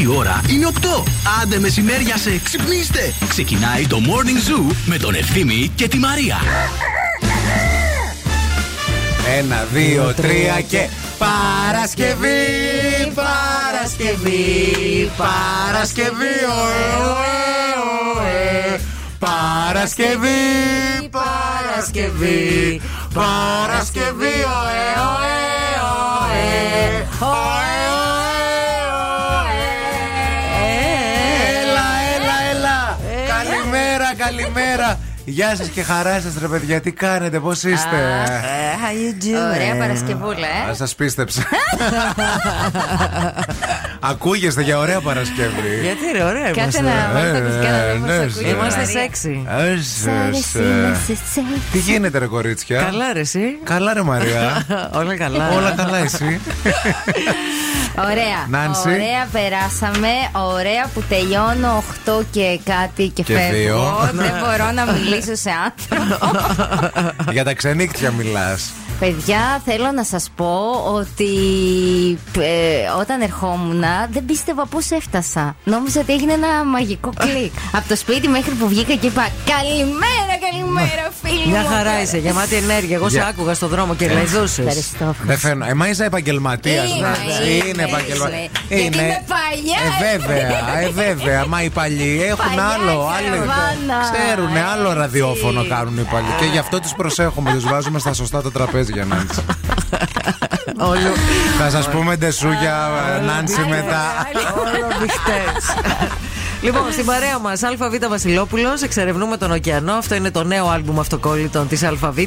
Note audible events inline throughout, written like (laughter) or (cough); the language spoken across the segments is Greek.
Η ώρα είναι 8. Άντε μεσημέρια σε ξυπνήστε. Ξεκινάει το Morning Zoo με τον Ευθύμη και τη Μαρία. Ένα, δύο, τρία και Παρασκευή, Παρασκευή, Παρασκευή, ωε, ωε, ωε. Παρασκευή, Παρασκευή, Παρασκευή, ωε, ωε, ωε, ωε, ωε, Καλημέρα, καλημέρα. Γεια σας και χαρά σας, ρε παιδιά, τι κάνετε, πώς είστε; Ε, how you doing? Ωραία Παρασκευούλα, ε. Α σας πίστεψα. Ακούγεστε για ωραία Παρασκευή. Γιατί ρε, ωραία Κάτσε είμαστε. να βάλω τα Ε, ακουστικά να δω πώς ναι, ακούγεται. Είμαστε Μαρία. σεξι. Ε, σε- σε- Τι γίνεται, ρε κορίτσια; Καλά ρε εσύ; Καλά, ρε Μαρία. (laughs) Όλα καλά. Όλα καλά, εσύ; (laughs) Ωραία. Νάνση; Ωραία, περάσαμε. Ωραία που τελειώνω 8 και κάτι και, Και φεύγω. δύο. Δεν μπορώ να μιλήσω σε άνθρωπο. Για τα ξενύχτια μιλάς. Παιδιά, θέλω να σας πω ότι ε, όταν ερχόμουν δεν πίστευα πώς έφτασα. Νόμιζα ότι έγινε ένα μαγικό κλικ. (laughs) Από το σπίτι μέχρι που βγήκα και είπα Καλημέρα, καλημέρα, φίλοι Μια μου. χαρά είσαι, γεμάτη ενέργεια. Εγώ σε Για- άκουγα στον δρόμο και λαϊδούσε. Ευχαριστώ. Δεν φαίνω. Εμά είσαι επαγγελματίας. Είμαι, είμαι, Είναι επαγγελματία. είμαι. Γιατί είμαι παλιά. Ε, βέβαια, ε, βέβαια. Μα οι παλιοί έχουν Παλιά άλλο. άλλο καραβάνα. ξέρουν, άλλο Έτσι. ραδιόφωνο κάνουν οι παλιοί. Και γι' αυτό τους προσέχουμε. Τους βάζουμε στα σωστά τα τραπέζια, Νάντσι. (laughs) Όλο. Θα σας πούμε ντεσούγια, Νάντσι, μετά. Όλο μπιχτές. (laughs) Λοιπόν, στην παρέα μας, ΑΒ Βασιλόπουλος, εξερευνούμε τον ωκεανό. Αυτό είναι το νέο άλμπουμ αυτοκόλλητων της ΑΒ.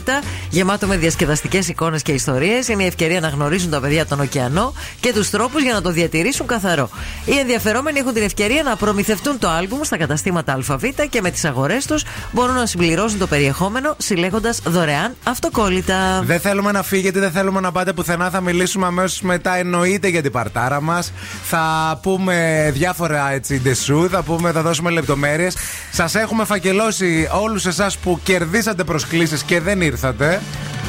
Γεμάτο με διασκεδαστικές εικόνες και ιστορίες. Είναι η ευκαιρία να γνωρίζουν τα παιδιά τον ωκεανό και τους τρόπους για να το διατηρήσουν καθαρό. Οι ενδιαφερόμενοι έχουν την ευκαιρία να προμηθευτούν το άλμπουμ στα καταστήματα ΑΒ και με τις αγορές τους μπορούν να συμπληρώσουν το περιεχόμενο συλλέγοντας δωρεάν αυτοκόλλητα. Δεν θέλουμε να φύγετε, δεν θέλουμε να πάτε πουθενά. Θα μιλήσουμε αμέσως μετά. Εννοείται για την παρτάρα μας. Θα πούμε διάφορα έτσι ντεσού. Θα, πούμε, θα δώσουμε λεπτομέρειες. Σας έχουμε φακελώσει όλους εσάς που κερδίσατε προσκλήσεις και δεν ήρθατε.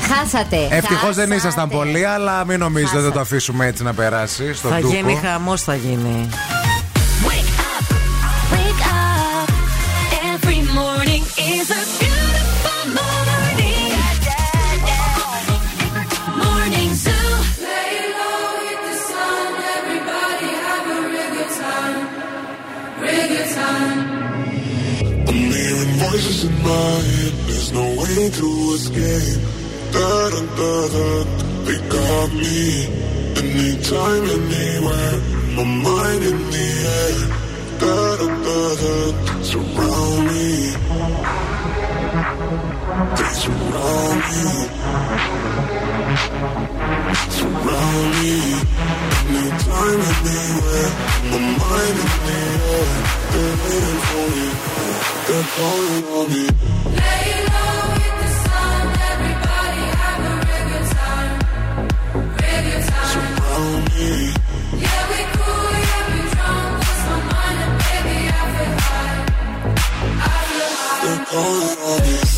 Χάσατε. Ευτυχώς δεν χάσατε. ήσασταν πολλοί, αλλά μην νομίζετε ότι θα το αφήσουμε έτσι να περάσει στον Θα τοίχο. γίνει χαμός, θα γίνει. Wake up. Every morning is a There's no way to escape. Da da da da. They got me. Anytime, anywhere. My mind in the air. Da da da da. Surround me. They surround me. Surround me. Anytime, anywhere. My mind in the. They're waiting for me. They're calling on me. Lay low the sun. Everybody have a good time. Time. Surround me. Yeah, we cool, yeah, we drunk. Lost my mind and baby, I feel high. I feel high. They're calling on me.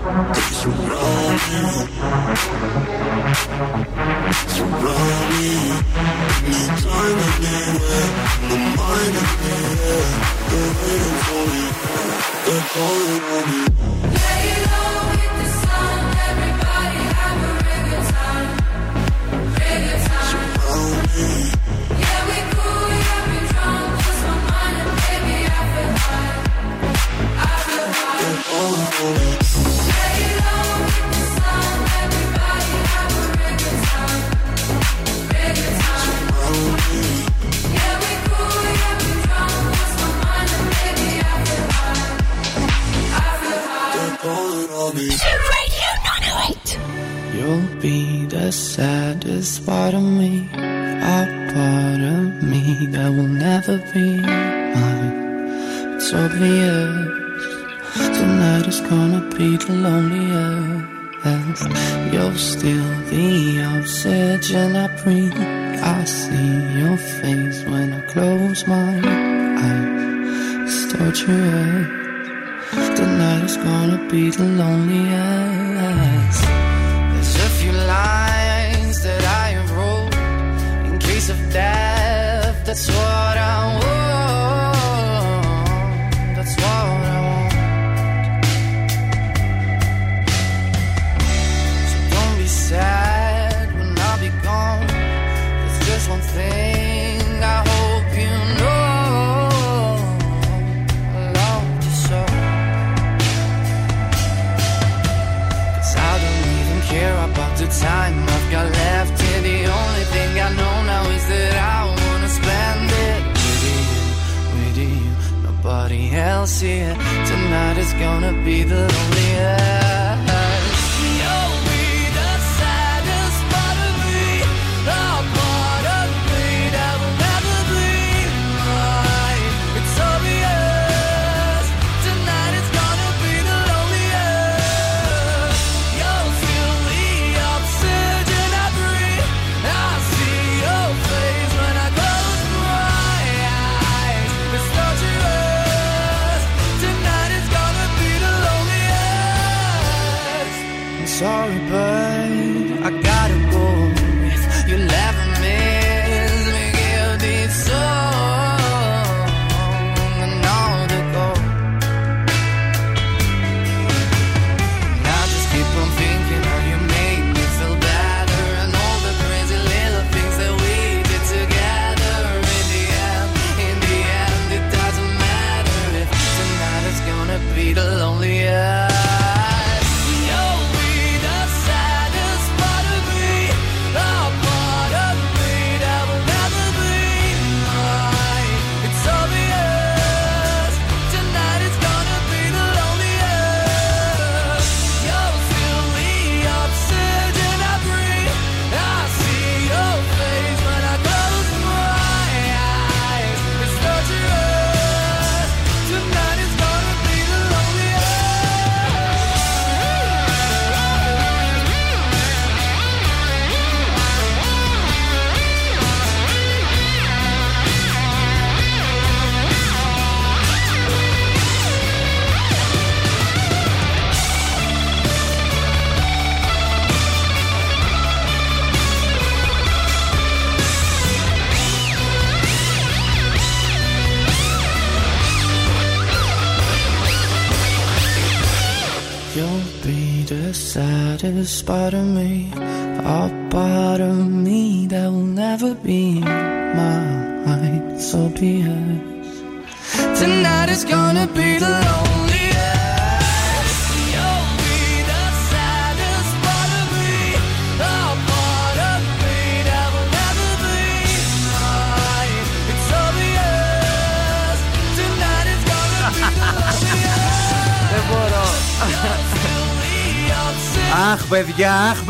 They surround me. Surround me. Anytime, anywhere. My mind in the air. They're waiting for me. They're calling on me.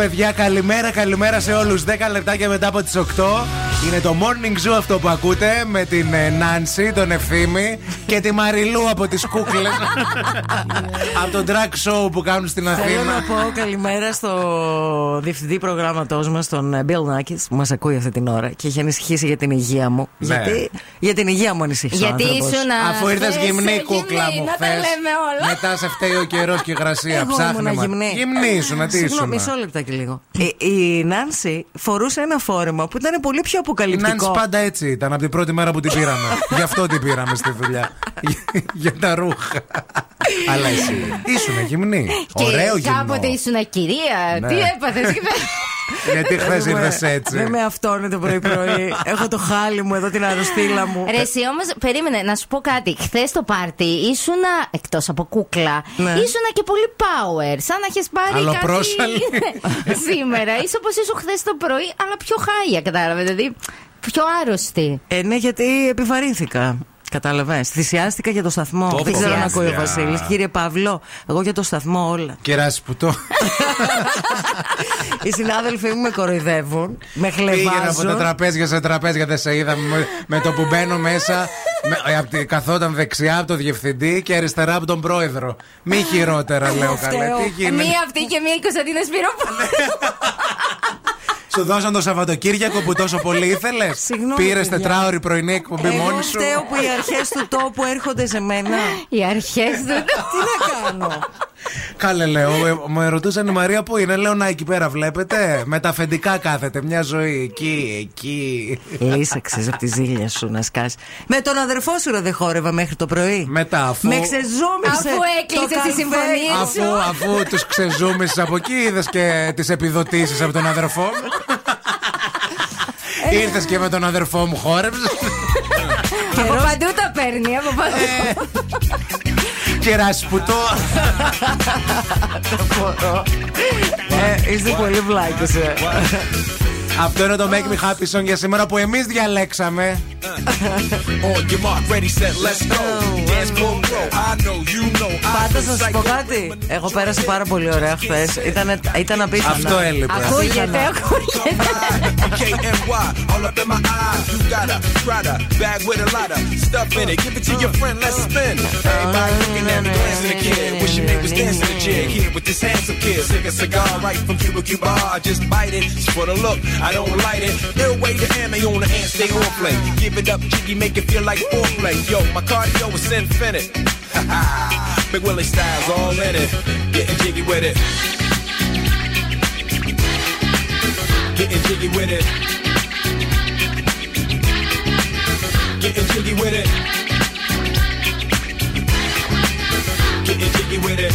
Παιδιά, αχ, παιδιά, καλημέρα, καλημέρα σε όλους. 10 λεπτάκια μετά από τις 8. Είναι το morning zoo αυτό που ακούτε με την ε, Νάνση, τον Ευθύμη και τη Μαριλού από τις κούκλες. από το drag show που κάνουν στην Θέλω Αθήνα. να πω καλημέρα στο διευθυντή προγράμματός μας, τον ε, Bill Nackis, που μας ακούει αυτή την ώρα και έχει ανησυχήσει για την υγεία μου. Ναι. Γιατί για την υγεία μου ανησύχησε. ο Γιατί άνθρωπος. ήσουν Αφού ήρθες χθες γυμνή, γυμνή, κούκλα μου, να τα χθες. λέμε όλα. Μετά σε φταίει ο καιρός και η υγρασία. Εγώ Ψάχνε. ήμουν μα. γυμνή. Γυμνή ήσουν, τι ήσουν. Συγγνώμη, μισό λεπτά και λίγο. Ε, η Νάνση φορούσε ένα φόρεμα που ήταν πολύ πιο Η αποκαλυπτικό. Νάνση πάντα έτσι ήταν από την πρώτη μέρα που την πήραμε. (laughs) Γι' αυτό την πήραμε στη δουλειά. Για- Για τα ρούχα. Αλλά εσύ ήσουν γυμνή. Ωραίο και γυμνό. κάποτε ήσουν κυρία. Ναι. Τι έπαθες. Γιατί χθες Δεν με- ήρθες έτσι. Δεν με αυτόνε το πρωί-πρωί. Έχω το χάλι μου εδώ, την αρρωστήλα μου. Ρε, εσύ όμως, περίμενε να σου πω κάτι. Χθες το πάρτι ήσουν, εκτός από κούκλα, Ναι. ήσουν και πολύ power. Σαν να έχεις πάρει Αλλοπρόσαλη. κάτι (laughs) σήμερα. Είσαι όπως ήσουν χθες το πρωί, αλλά πιο χάλια, κατάλαβε. Δηλαδή, πιο άρρωστη. Ε, ναι, γιατί επιβαρύνθηκα. Κατάλαβες. Θυσιάστηκα για το σταθμό. Το Δεν ξέρω αν θυσιάστηκα. ακούει ο Βασίλης. Κύριε Παύλο, εγώ για το σταθμό όλα. Κεράσει πουτό. (laughs) Οι συνάδελφοί μου με κοροϊδεύουν, με Πήγαινα από τα χλεβάζουν. τραπέζια σε τραπέζια, δεν σε είδα. Με, με το που μπαίνω μέσα, με, απ' τη- καθόταν δεξιά από τον διευθυντή και αριστερά από τον πρόεδρο. Μη χειρότερα, λέω φταίω. καλέ. Τι γίνεται; Μία αυτή και μία η Κωνσταντίνα Σπυρόπουλου. Σου δώσαν το Σαββατοκύριακο που τόσο πολύ ήθελες; Συγγνώμη, Πήρες παιδιά. τετράωρη πρωινή εκπομπή Εγώ μόνη σου; φταίω που οι αρχές του τόπου έρχονται σε μένα. Οι αρχές του. (laughs) Τι να κάνω; Κάλε, λέω. ε, Μου ρωτούσαν η Μαρία που είναι. Λέω να εκεί πέρα βλέπετε; Με τα αφεντικά κάθεται. Μια ζωή εκεί, εκεί. Λύσαξε από τη ζήλια σου να σκάσει. Με τον αδερφό σου ρε δεν χόρευα μέχρι το πρωί. Μετά, αφού- Με ξεζούμισε. Αφού έκλεισες τη συμφωνία Αφού, αφού τους ξεζούμισες από εκεί, είδες και τις επιδοτήσεις από τον αδερφό μου. Ήρθες και με τον αδερφό μου χόρεψες. Από παντού τα παίρνει. Από παντού. και ρασπουτό. Ε, είστε πολύ βλάκες ε. Αυτό είναι το Make Me Happy Song για σήμερα που εμείς διαλέξαμε. On your mark, ready, set, let's go. Dance floor pro. I know, you know. I Πάντως να feel σου πω psycho. κάτι. Εγώ πέρασα πάρα πολύ ωραία χθες. Ήταν, ήταν απίθανο. Αυτό έλειπε. Ακούγεται, ακούγεται. I don't light it. They'll wait to ammo on the hand, stay on play. You give it up, jiggy, make it feel like foreplay. Yo, my cardio is infinite. (laughs) Big Willie style's all in it. Getting jiggy with it. Getting jiggy with it. Getting jiggy with it. Getting jiggy with it.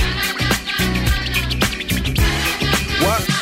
What?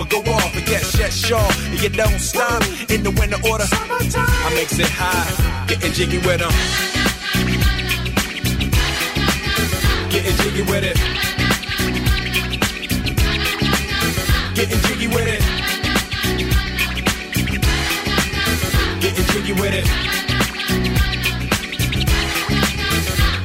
or go off, and get sure. And you don't stop in the winter order. I makes it high, getting jiggy with them. Getting jiggy with it. Getting jiggy with it. Getting jiggy with it.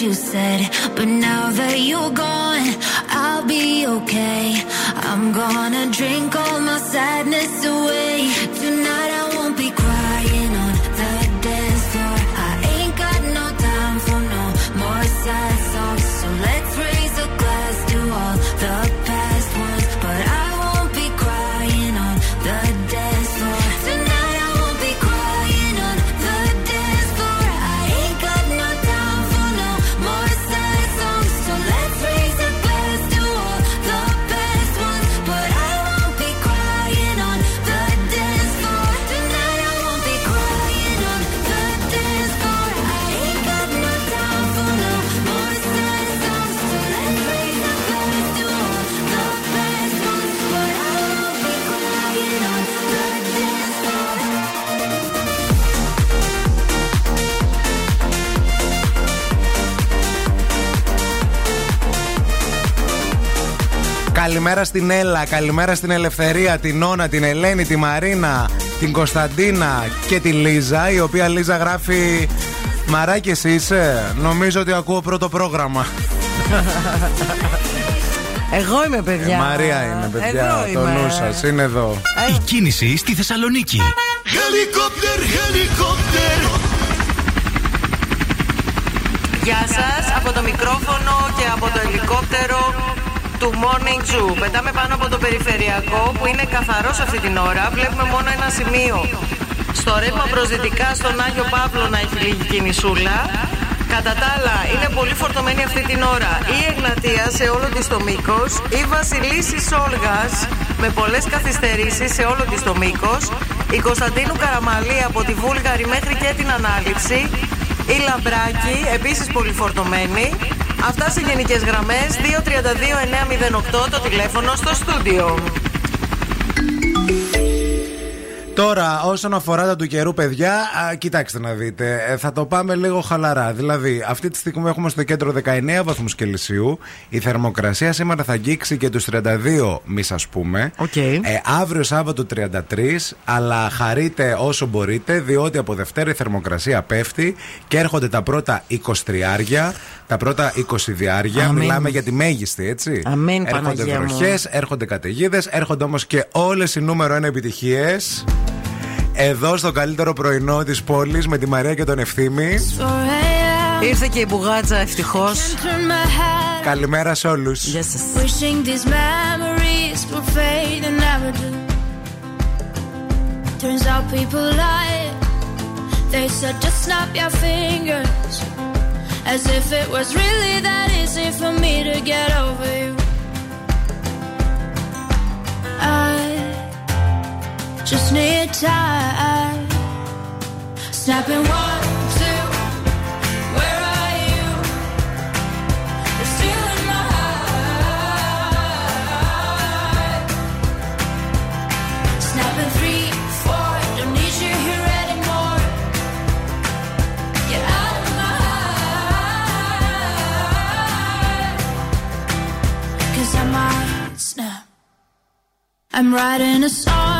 You said. Καλημέρα στην Έλα, καλημέρα στην Ελευθερία, την Νόνα, την Ελένη, τη Μαρίνα, την Κωνσταντίνα και τη Λίζα, η οποία Λίζα γράφει Μαράκι εσύ είσαι, νομίζω ότι ακούω πρώτο πρόγραμμα. Εγώ είμαι, Ε, παιδιά. Μαρία είναι, παιδιά, Εγώ το είμαι. νου σας, είναι εδώ. Η κίνηση στη Θεσσαλονίκη. Helicopter, helicopter. Γεια σας, από το μικρόφωνο και από το ελικόπτερο του Morning Zoo. Πετάμε πάνω από το περιφερειακό που είναι καθαρός αυτή την ώρα. Βλέπουμε μόνο ένα σημείο. Στο ρεύμα προς δυτικά στον Άγιο Παύλο να έχει λίγη κινησούλα. Κατά τα άλλα, είναι πολύ φορτωμένη αυτή την ώρα η Εγνατία σε όλο της το μήκος, η Βασιλίση Σόλγας με πολλές καθυστερήσεις σε όλο της το μήκος, η Κωνσταντίνου Καραμαλή από τη Βούλγαρη μέχρι και την Ανάληψη, η Λαμπράκη, επίσης πολύ φορτωμένη. Αυτά σε γενικές γραμμές, 232-908 το τηλέφωνο στο στούντιο. Τώρα, όσον αφορά τα του καιρού, παιδιά, α, κοιτάξτε να δείτε. ε, θα το πάμε λίγο χαλαρά. Δηλαδή, αυτή τη στιγμή έχουμε στο κέντρο 19 βαθμούς Κελσίου. Η θερμοκρασία σήμερα θα αγγίξει και τους 32 μη σας πούμε. Οκ. Ε, αύριο Σάββατο 33, αλλά χαρείτε όσο μπορείτε, διότι από Δευτέρα η θερμοκρασία πέφτει και έρχονται τα πρώτα 23, τα πρώτα 20 διάρια. Αμήν. Μιλάμε για τη μέγιστη, έτσι. Αμήν, έρχονται Παναγία μου. βροχές, έρχονται καταιγίδες, έρχονται όμως και όλες οι νούμερο 1 επιτυχίες. Εδώ, στο καλύτερο πρωινό της πόλης, με τη μαρέ και τον Ευθύνη, ήρθε και η Μπουγάτζα. Ευτυχώς, καλημέρα σε όλους. Just need time. Snapping one, two. Where are you? You're still in my three, four. Don't need you here anymore. Get out of my I might snap. I'm writing a song.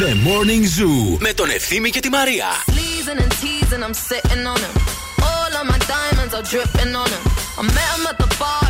The Morning Zoo με τον Ευθύμη και τη Μαρία. Sleezing and teasing, I'm sitting on him. All of my diamonds are dripping on him. I met him at the bar, it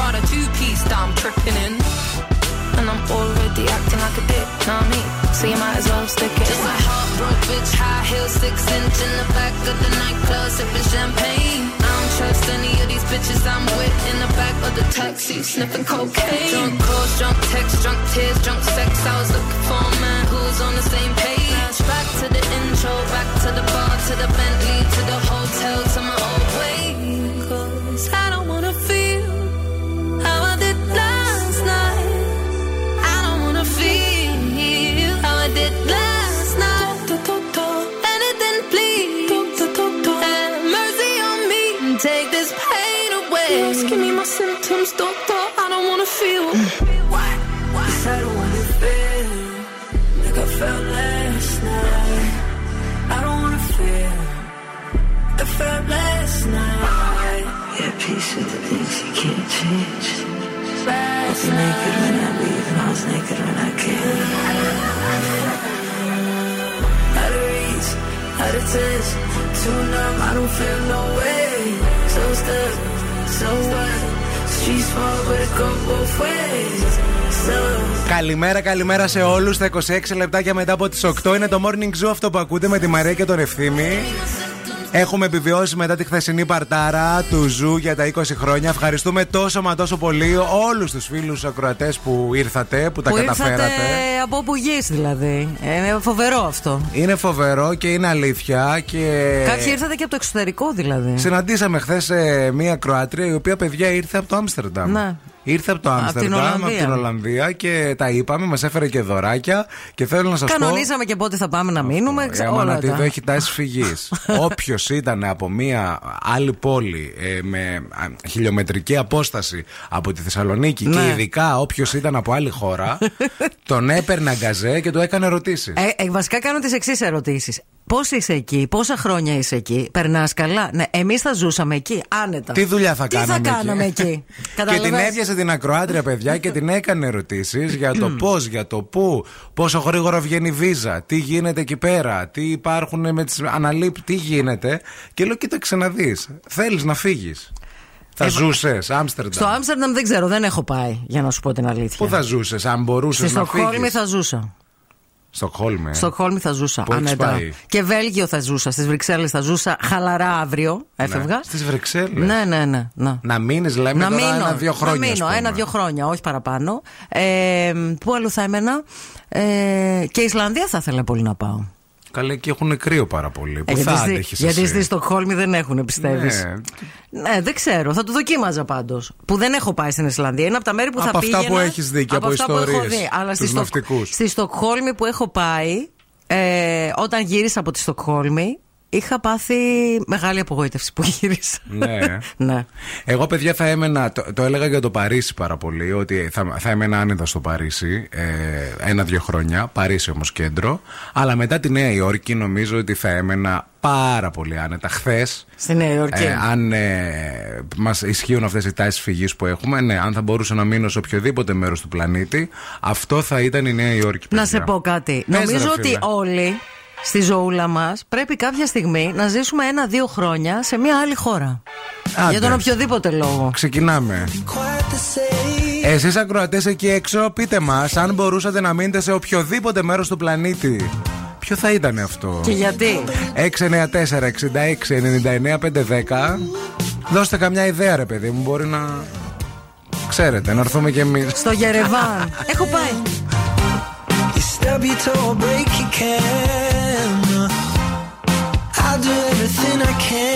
tripping in. And I'm already acting like a dick, know me? So you might as well stick it. Just a heartbroken bitch, high heel, six inch in the back of the nightclub, sipping champagne. I don't trust any of these bitches I'm with in the back of the taxi, sniffing cocaine. Drunk calls, drunk texts, drunk tears, drunk sex. I was looking for a man who's on the same page. Back to the intro, back to the bar, to the Bentley, to the Καλημέρα, καλημέρα σε όλους. Τα 26 λεπτάκια μετά από τις 8 είναι το Morning Zoo αυτό που ακούτε με τη Μαρία και τον Ευθύμη. Έχουμε επιβιώσει μετά τη χθεσινή παρτάρα του Zoo για τα 20 χρόνια. Ευχαριστούμε τόσο μα τόσο πολύ όλους τους φίλους ακροατές που ήρθατε, που τα που καταφέρατε. ήρθατε από όπου γης δηλαδή. Ε, Είναι φοβερό αυτό. Είναι φοβερό και είναι αλήθεια και. Κάποιοι ήρθατε και από το εξωτερικό δηλαδή. Συναντήσαμε χθες μία ακροάτρια η οποία παιδιά ήρθε από το Άμστερνταμ. Ναι. Ήρθε από το Από την Άμστερνταμ, από Ολλανδία. την Ολλανδία και τα είπαμε, μας έφερε και δωράκια και θέλω να σας πω. Κανονίσαμε και πότε θα πάμε να μείνουμε. Η ξε- όλα Αμανατίδου τα. έχει τάση φυγής. (laughs) Όποιος ήταν από μια άλλη πόλη ε, με α, χιλιομετρική απόσταση από τη Θεσσαλονίκη και Ναι. ειδικά όποιος ήταν από άλλη χώρα, (laughs) τον έπαιρνε αγκαζέ και του έκανε ερωτήσεις. Ε, ε, βασικά κάνω τις εξής ερωτήσεις. Πώς είσαι εκεί, πόσα χρόνια είσαι εκεί, περνάς καλά; Ναι, εμείς θα ζούσαμε εκεί, άνετα. Τι δουλειά θα Τι κάναμε θα κάναμε εκεί; (laughs) και την Καταλαβες; έβιασε την ακροάτρια, παιδιά, και την έκανε ερωτήσεις για το πώς, για το πού, πόσο γρήγορα βγαίνει η βίζα, τι γίνεται εκεί πέρα, τι υπάρχουν με τις αναλήψει, τι γίνεται. Και λέω, κοίταξε να δεις. Θέλεις να φύγεις. Θα Ε, ζούσες, Στο Άμστερνταμ. Άμστερνταμ δεν ξέρω, δεν έχω πάει, για να σου πω την αλήθεια. Πού θα ζούσες, αν μπορούσες Στη να φύγεις. Στοκχόλμη θα ζούσα. Στοκχόλμη. ε. Στοκχόλμη θα ζούσα. Πού έχεις άνετα. πάει; Και Βέλγιο θα ζούσα. Στις Βρυξέλλες θα ζούσα χαλαρά αύριο. Έφευγα. Στις Βρυξέλλες. Ναι, ναι, ναι. ναι. Να μείνεις, λέμε να τώρα μείνω, ένα-δύο χρόνια. Να ας μείνω, πούμε. ένα-δύο χρόνια, όχι παραπάνω. Ε, πού αλλού θα έμενα. Ε, και Ισλανδία θα ήθελα πολύ να πάω. Καλέ, εκεί έχουν κρύο πάρα πολύ. Πού Ε, θα γιατί στη- άντεχε. γιατί στη Στοκχόλμη δεν έχουν, πιστεύεις; Ναι. Ναι, δεν ξέρω. Θα το δοκίμαζα πάντως. Που δεν έχω πάει στην Ισλανδία. Είναι από τα μέρη που Από θα αυτά πήγαινα. που έχεις δει και από αυτά που έχω ιστορίες, δει. Αλλά στη, τους ναυτικούς. στη Στοκχόλμη που έχω πάει, ε, όταν γύρισα από τη Στοκχόλμη, είχα πάθει μεγάλη απογοήτευση που γύρισα. Ναι. (laughs) ναι. Εγώ, παιδιά, θα έμενα. Το, το έλεγα για το Παρίσι πάρα πολύ. Ότι θα, θα έμενα άνετα στο Παρίσι ε, ένα-δύο χρόνια. Παρίσι όμως κέντρο. Αλλά μετά τη Νέα Υόρκη νομίζω ότι θα έμενα πάρα πολύ άνετα. Χθες. Στη Νέα Υόρκη. αν ε, μας ισχύουν αυτές οι τάσεις φυγής που έχουμε, ναι, αν θα μπορούσα να μείνω σε οποιοδήποτε μέρος του πλανήτη, αυτό θα ήταν η Νέα Υόρκη. Να παιδιά. σε πω κάτι. Πες, Νομίζω ρε, ότι φίλε. όλοι στη ζωούλα μας πρέπει κάποια στιγμή να ζήσουμε ένα-δύο χρόνια σε μια άλλη χώρα. Άντε. Για τον οποιοδήποτε λόγο. Ξεκινάμε. Εσείς ακροατές εκεί έξω, πείτε μας αν μπορούσατε να μείνετε σε οποιοδήποτε μέρος του πλανήτη. Ποιο θα ήταν αυτό; Και γιατί; 694-66-99-510 Δώστε καμιά ιδέα ρε παιδί μου Μπορεί να Ξέρετε να έρθουμε κι εμείς Στο Γερεβάν. (laughs) Έχω πάει. I can't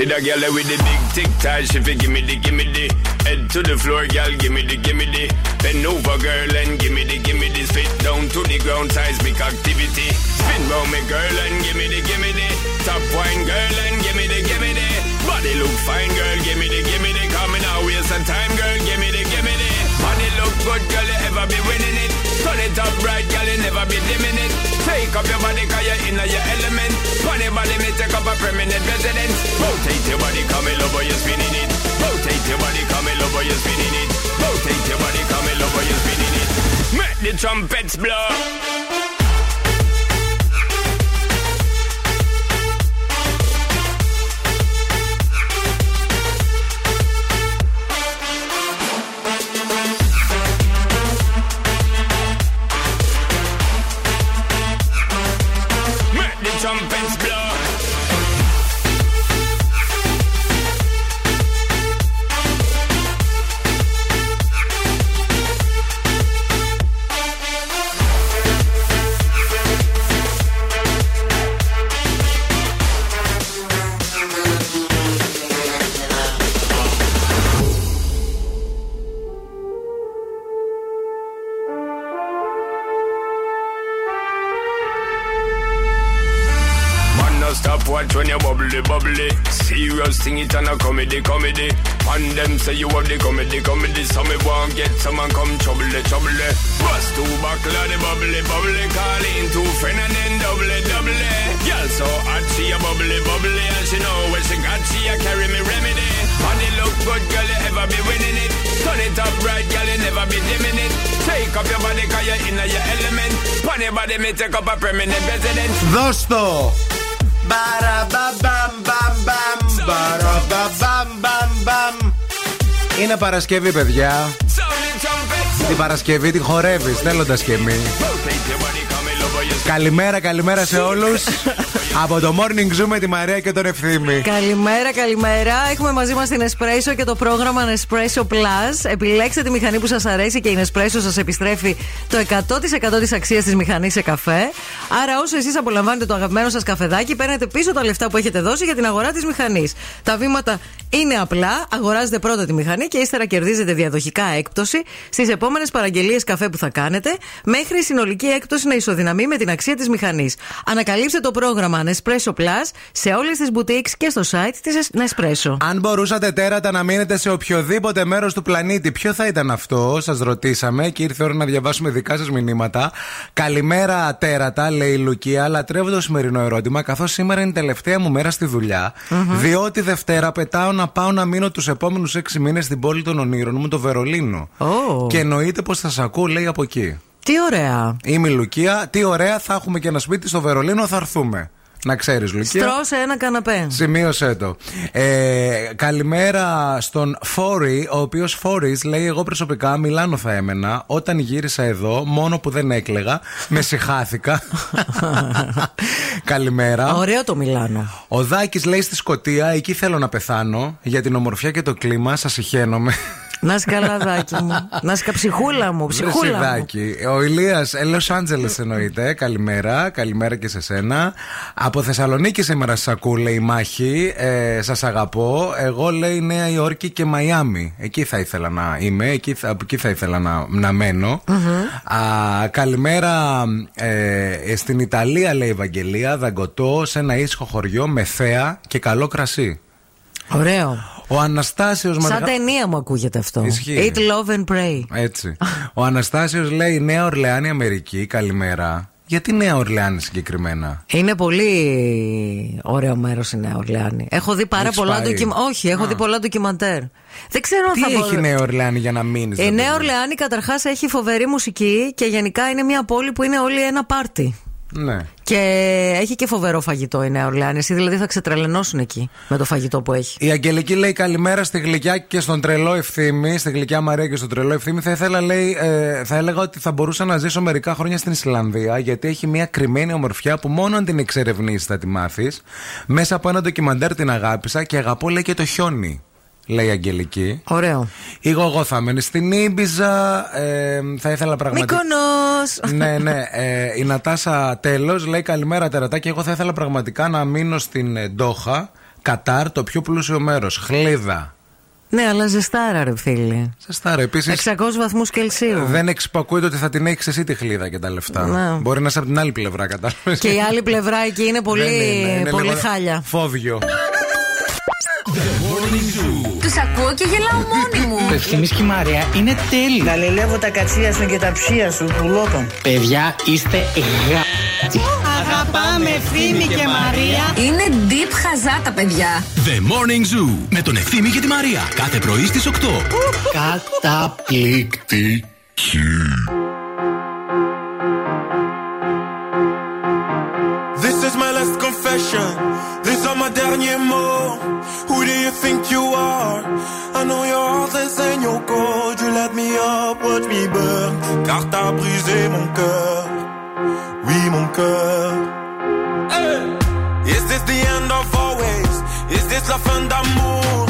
see that girl with the big tic tac, she fi gimme the, gimme the. Head to the floor, girl, gimme the, gimme the. Bend over, girl, and gimme the, gimme the. Spit down to the ground, seismic activity. Spin round me, girl, and gimme the, gimme the. Top wine, girl, and gimme the, gimme the. Body look fine, girl, gimme the, gimme the. Coming out, waste some time, girl, gimme the, gimme the. Body look good, girl, you ever be winning it. Turn it up right, girl, you never be dimming it. Take up your body, cause you're in your element. Funny body, me take up a permanent residence. Rotate your body, come love, you're spinning it. Rotate your body, come love, you're spinning it. Rotate your body, come love, you're spinning it. Make the trumpets blow. Serious thing, it and a comedy, comedy. And them say you have the comedy, comedy. So me won't get someone come trouble, trouble. Bust two buckle of the bubbly, bubbly. Call in two friend and then double, double. Girl so hot, she a bubbly, bubbly. And she know when she got, she a carry me remedy. And it look good, girl, you ever be winning it. Turn it up right, girl, you never be dimming it. Take up your body, cause you're in your element. Pon your body, me take up a permanent residence. Δώσ' το! Μπαραμπαμπαμπαμπαμ, μπαραμπαμπαμπαμπαμ. Είναι Παρασκευή, παιδιά. Την Παρασκευή τη χορεύεις, θέλοντας και εμείς. Καλημέρα, καλημέρα σε όλους. (laughs) Από το Morning Zoom με τη Μαρία και τον Ευθύμη. Καλημέρα, καλημέρα. Έχουμε μαζί μας την Espresso και το πρόγραμμα Nespresso Plus. Επιλέξτε τη μηχανή που σας αρέσει και η Nespresso σας επιστρέφει το 100% της αξίας της μηχανής σε καφέ. Άρα, όσο εσείς απολαμβάνετε το αγαπημένο σας καφεδάκι, παίρνετε πίσω τα λεφτά που έχετε δώσει για την αγορά της μηχανής. Τα βήματα είναι απλά. Αγοράζετε πρώτα τη μηχανή και ύστερα κερδίζετε διαδοχικά έκπτωση στις επόμενες παραγγελίες καφέ που θα κάνετε, μέχρι η συνολική έκπτωση να ισοδυναμεί με την αξία της μηχανής. Ανακαλύψτε το πρόγραμμα Nespresso Plus σε όλες τις boutiques και στο site της Nespresso. Αν μπορούσατε τέρατα να μείνετε σε οποιοδήποτε μέρος του πλανήτη, ποιο θα ήταν αυτό, σας ρωτήσαμε και ήρθε η ώρα να διαβάσουμε δικά σας μηνύματα. Καλημέρα, τέρατα, λέει η Λουκία. Λατρεύω το σημερινό ερώτημα, καθώς σήμερα είναι η τελευταία μου μέρα στη δουλειά. Διότι Δευτέρα πετάω να πάω να μείνω τους επόμενους έξι μήνες στην πόλη των ονείρων μου, το Βερολίνο. Oh. Και εννοείται πως θα σας ακούω, λέει από εκεί. Τι ωραία. Είμαι η Λουκία. Τι ωραία, θα έχουμε και ένα σπίτι στο Βερολίνο, θα έρθουμε. Να ξέρεις, Λουκία. Στρώσε ένα καναπέ. Σημείωσέ το. Ε, καλημέρα στον Φόρη, ο οποίος Φόρης λέει: Εγώ προσωπικά Μιλάνο θα έμενα. Όταν γύρισα εδώ, μόνο που δεν έκλεγα, με συχάθηκα. (laughs) καλημέρα. Ωραίο το Μιλάνο. Ο Δάκης λέει στη Σκωτία: Εκεί θέλω να πεθάνω. Για την ομορφιά και το κλίμα, σας συχαίνομαι. Να είσαι καλά, δάκι μου. Να είσαι ψυχούλα μου, ψυχούλα μου. Βρεσιδάκι. Ο Ηλίας, Λος Άντζελες εννοείται. Καλημέρα, καλημέρα και σε σένα. Από Θεσσαλονίκη σήμερα σας ακούω, λέει η Μάχη. Ε, σας αγαπώ. Εγώ λέει Νέα Υόρκη και Μαϊάμι. Εκεί θα ήθελα να είμαι, εκεί θα, εκεί θα ήθελα να, να μενω Α, καλημέρα ε, στην Ιταλία, λέει η Ευαγγελία. Δαγκωτό σε ένα ήσυχο χωριό με θέα και καλό κρασί. Ωραίο. Ο Αναστάσιος Σαν Μαργα- ταινία μου ακούγεται αυτό. Ισχύει. Eat, love and pray. Έτσι. Ο Αναστάσιος λέει Νέα Ορλεάνη Αμερική, καλημέρα. Γιατί Νέα Ορλεάνη συγκεκριμένα; Είναι πολύ ωραίο μέρος η Νέα Ορλεάνη. Έχω δει πάρα Έχεις πολλά πάει; ντοκιμαντέρ. Όχι, έχω Α. δει πολλά ντοκιμαντέρ. Δεν ξέρω αν Τι θα έχει μπορώ- η Νέα Ορλεάνη για να μείνεις. Η Νέα Ορλεάνη καταρχάς έχει φοβερή μουσική και γενικά είναι μια πόλη που είναι όλη ένα πάρτι. Ναι. Και έχει και φοβερό φαγητό η Νέα Ορλεάνη. Εσύ δηλαδή θα ξετρελενώσουν εκεί με το φαγητό που έχει. Η Αγγελική λέει καλημέρα στη γλυκιά και στον τρελό ευθύμη. Στη γλυκιά Μαρία και στον τρελό ευθύμη. Θα ήθελα, λέει, ε, θα έλεγα ότι θα μπορούσα να ζήσω μερικά χρόνια στην Ισλανδία γιατί έχει μια κρυμμένη ομορφιά που μόνο αν την εξερευνήσει θα τη μάθεις. Μέσα από ένα ντοκιμαντέρ την αγάπησα και αγαπώ, λέει, και το χιόνι. Λέει η Αγγελική. Ωραίο. Εγώ, εγώ θα έμενε στην Ήμπιζα. Ε, θα ήθελα πραγματικά. Μύκονος! ναι, ναι. Ε, η Νατάσα τέλος λέει καλημέρα τερατά και εγώ θα ήθελα πραγματικά να μείνω στην ε, Ντόχα, Κατάρ, το πιο πλούσιο μέρος. Χλίδα. Ναι, αλλά ζεστάρα, ρε φίλε. Ζεστάρα, επίση. 600 βαθμούς Κελσίου. Δεν εξυπακούεται ότι θα την έχεις εσύ τη χλίδα και τα λεφτά. Ναι. Μπορεί να είσαι από την άλλη πλευρά, κατάλαβες. Και η άλλη πλευρά εκεί είναι πολύ, Δεν είναι, είναι πολύ λίγο χάλια. Φόβιο. Τους ακούω και γελάω μόνη μου. Ο Ευθύμης και η Μαρία είναι τέλειοι. Γαλιλεύω τα κατσία σου και τα ψία σου, πουλότον. Παιδιά, είστε γα... Αγαπάμε Ευθύμη και Μαρία. Είναι deep χαζά τα παιδιά. The Morning Zoo με τον Ευθύμη και τη Μαρία. Κάθε πρωί στις 8. Καταπληκτική. This is my last confession. These are my derniers mots. You think you are? I know your heart in your code. You let me up, watch me burn. Car t'as brisé mon cœur. Oui, mon cœur. Hey! Is this the end of always? Is this la fin d'amour?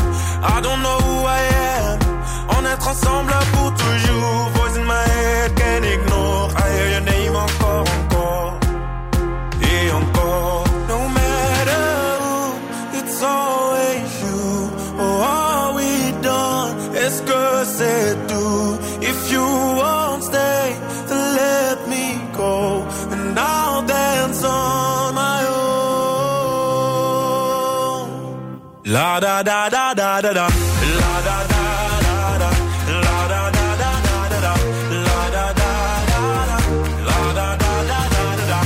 I don't know who I am. On est ensemble pour toujours. La da da da da da da. La da da da da. La da da da da da da. La da da da da. La da da da da da da.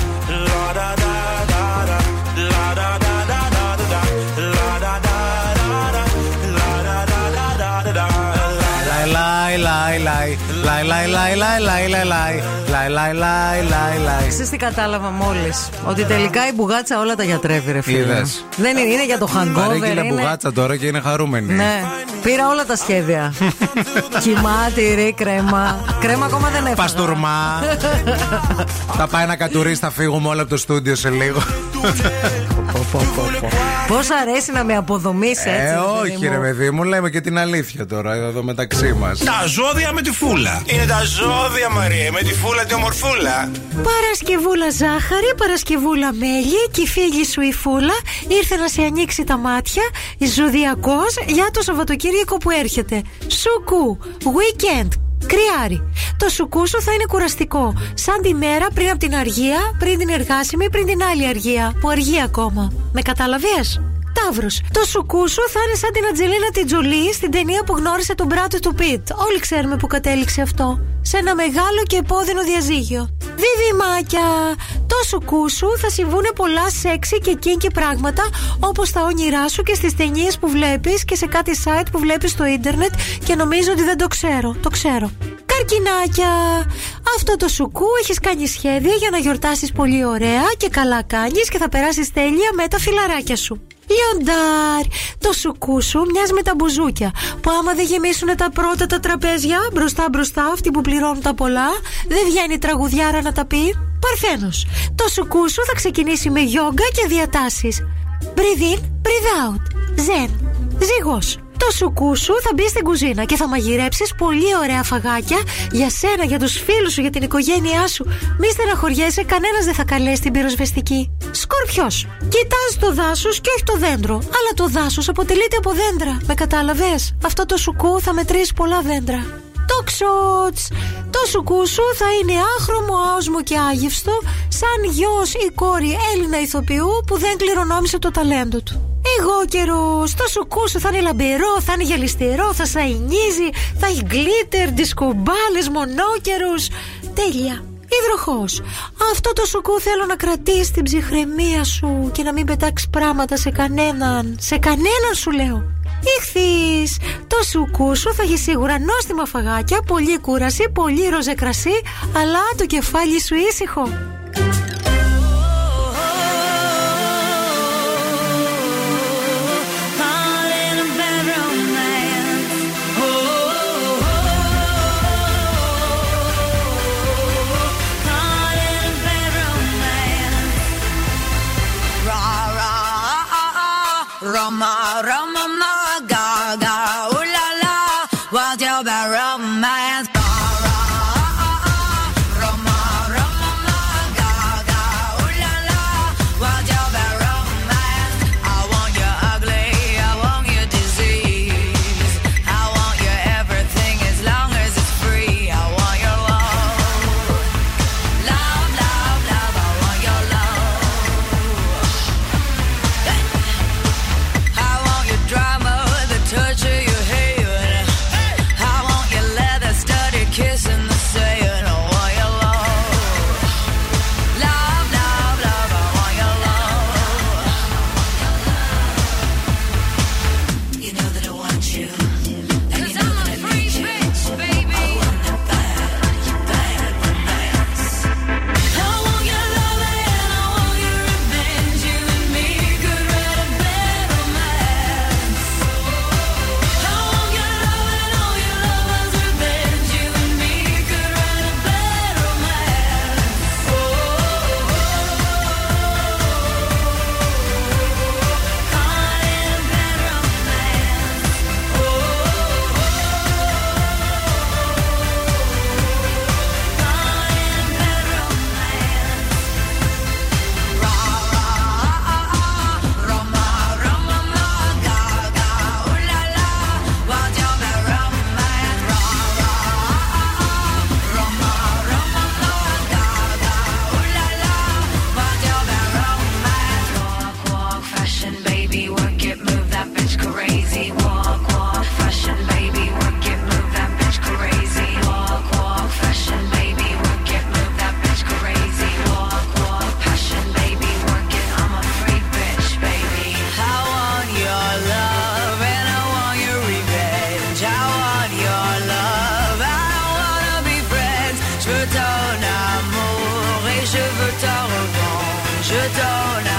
La da da da da. La da da da da da da. La da da da da. La da da da da da da. Lie lie lie lie lie lie lie lie lie lie lie. Λάι, λάι, λάι, λάι, λάι. Ξέρεις τι κατάλαβα μόλις; Ότι τελικά η μπουγάτσα όλα τα γιατρεύει, ρε φίλε. Είδες. Δεν είναι, είναι για το hangover. Παρήγγειλε είναι- μπουγάτσα τώρα και είναι χαρούμενη. Ναι, πήρα όλα τα σχέδια. (laughs) Κοιμάτιρη, κρέμα. Κρέμα ακόμα δεν έφαγα. Παστούρμα. (laughs) Θα πάει να κατουρίσει, θα φύγουμε όλα από το στούντιο σε λίγο. Πώς αρέσει να με αποδομήσει έτσι. Ε, ρε όχι παιδί ρε μου. παιδί μου, λέμε και την αλήθεια τώρα εδώ μεταξύ μας Τα ζώδια με τη φούλα. Είναι τα ζώδια, Μαρία, με τη φούλα τη ομορφούλα. Παρασκευούλα ζάχαρη, Παρασκευούλα μέλι και η φίλη σου η φούλα ήρθε να σε ανοίξει τα μάτια. Ζωδιακός για το Σαββατοκύριακο που έρχεται. Σουκού, weekend. Κρυάρι. Το σουκού σου θα είναι κουραστικό. Σαν τη μέρα πριν από την αργία, πριν την εργάσιμη, πριν την άλλη αργία. Που αργεί ακόμα. Με καταλαβες; Ταύρο. Το σουκού σου θα είναι σαν την Ατζελίνα την Τζολί στην ταινία που γνώρισε τον μπράτο του Πιτ. Όλοι ξέρουμε που κατέληξε αυτό. Σε ένα μεγάλο και επώδυνο διαζύγιο. Διδυμάκια! Το σουκού σου θα συμβούν πολλά σεξι και κίνκι πράγματα όπως τα όνειρά σου και στις ταινίες που βλέπεις και σε κάτι site που βλέπεις στο ίντερνετ και νομίζω ότι δεν το ξέρω. Το ξέρω. Καρκινάκια! Αυτό το σουκού έχεις κάνει σχέδια για να γιορτάσεις πολύ ωραία και καλά κάνεις και θα περάσεις τέλεια με τα φιλαράκια σου. Λιοντάρ! Το σουκού σου μοιάζει με τα μπουζούκια που άμα δεν γεμίσουν τα πρώτα τα τραπέζια μπροστά μπροστά αυτοί που πληρώνουν τα πολλά, δεν βγαίνει τραγουδιάρα να τα πει. Παρθένος, το σουκού σου θα ξεκινήσει με γιόγκα και διατάσεις. Breathe in, breathe out. Zen. Ζυγός. Το σουκού σου θα μπει στην κουζίνα και θα μαγειρέψεις πολύ ωραία φαγάκια για σένα, για τους φίλους σου, για την οικογένειά σου. Μη στεναχωριέσαι, κανένας δεν θα καλέσει την πυροσβεστική. Σκορπιός. Κοιτάς το δάσος και όχι το δέντρο. Αλλά το δάσος αποτελείται από δέντρα. Με κατάλαβες; Αυτό το σουκού θα μετρήσει πολλά δέντρα. Το ξότς. Το σουκού σου θα είναι άχρωμο, άοσμο και άγευστο, σαν γιος ή κόρη Έλληνα ηθοποιού που δεν κληρονόμησε το ταλέντο του. Εγώ καιρός, το σουκού σου θα είναι λαμπερό, θα είναι γυαλιστερό, θα σαϊνίζει, θα έχει γκλίτερ, δισκομπάλες, μονόκερους. Τέλεια. Υδροχός. Αυτό το σουκού θέλω να κρατήσει την ψυχραιμία σου και να μην πετάξεις πράγματα σε κανέναν. Σε κανέναν σου λέω. Ήχθης. Το σουκού σου θα έχει σίγουρα νόστιμα φαγάκια, πολύ κούραση, πολύ ροζε κρασί, αλλά το κεφάλι σου ήσυχο. Roma, Roma, ma, ta revanche, je donne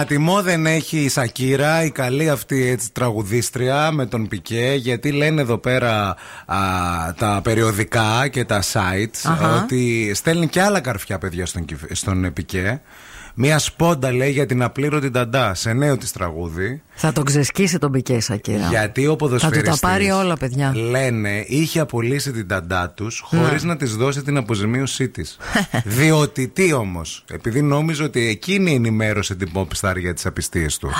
Σταματημό δεν έχει η Σακύρα, η καλή αυτή έτσι, τραγουδίστρια με τον Πικέ, γιατί λένε εδώ πέρα α, τα περιοδικά και τα sites Αχα. ότι στέλνει και άλλα καρφιά παιδιά στον, Κιφ- στον Πικέ. Μία σπόντα λέει για την απλήρωτη νταντά σε νέο της τραγούδι. Θα τον ξεσκίσει τον Πικέ, Σακύρα. Γιατί ο Θα ποδοσφαιριστής του τα πάρει όλα, παιδιά. Λένε είχε απολύσει την ταντά τους χωρίς να της δώσει την αποζημίωσή της. (laughs) Διότι τι όμως, επειδή νόμιζε ότι εκείνη ενημέρωσε την Popstar για τις απιστίες του.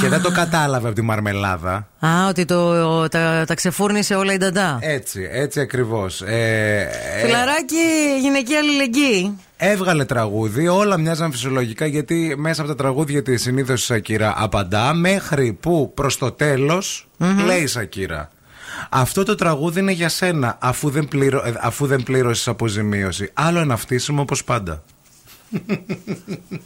και δεν το κατάλαβε από τη μαρμελάδα. Α, ότι το, τα, τα ξεφούρνησε όλα η νταντά. Έτσι, έτσι ακριβώς. Ε, ε, Φιλαράκι, γυναική αλληλεγγύη. Έβγαλε τραγούδι, όλα μοιάζαν φυσιολογικά γιατί μέσα από τα τραγούδια τη συνήθως η Σακύρα απαντά μέχρι που προς το τελο λέει η Σακύρα. Αυτό το τραγούδι είναι για σένα αφού δεν, πλήρω, ε, αφού δεν πλήρωσες αποζημίωση. Άλλο ένα φτύσιμο όπως πάντα.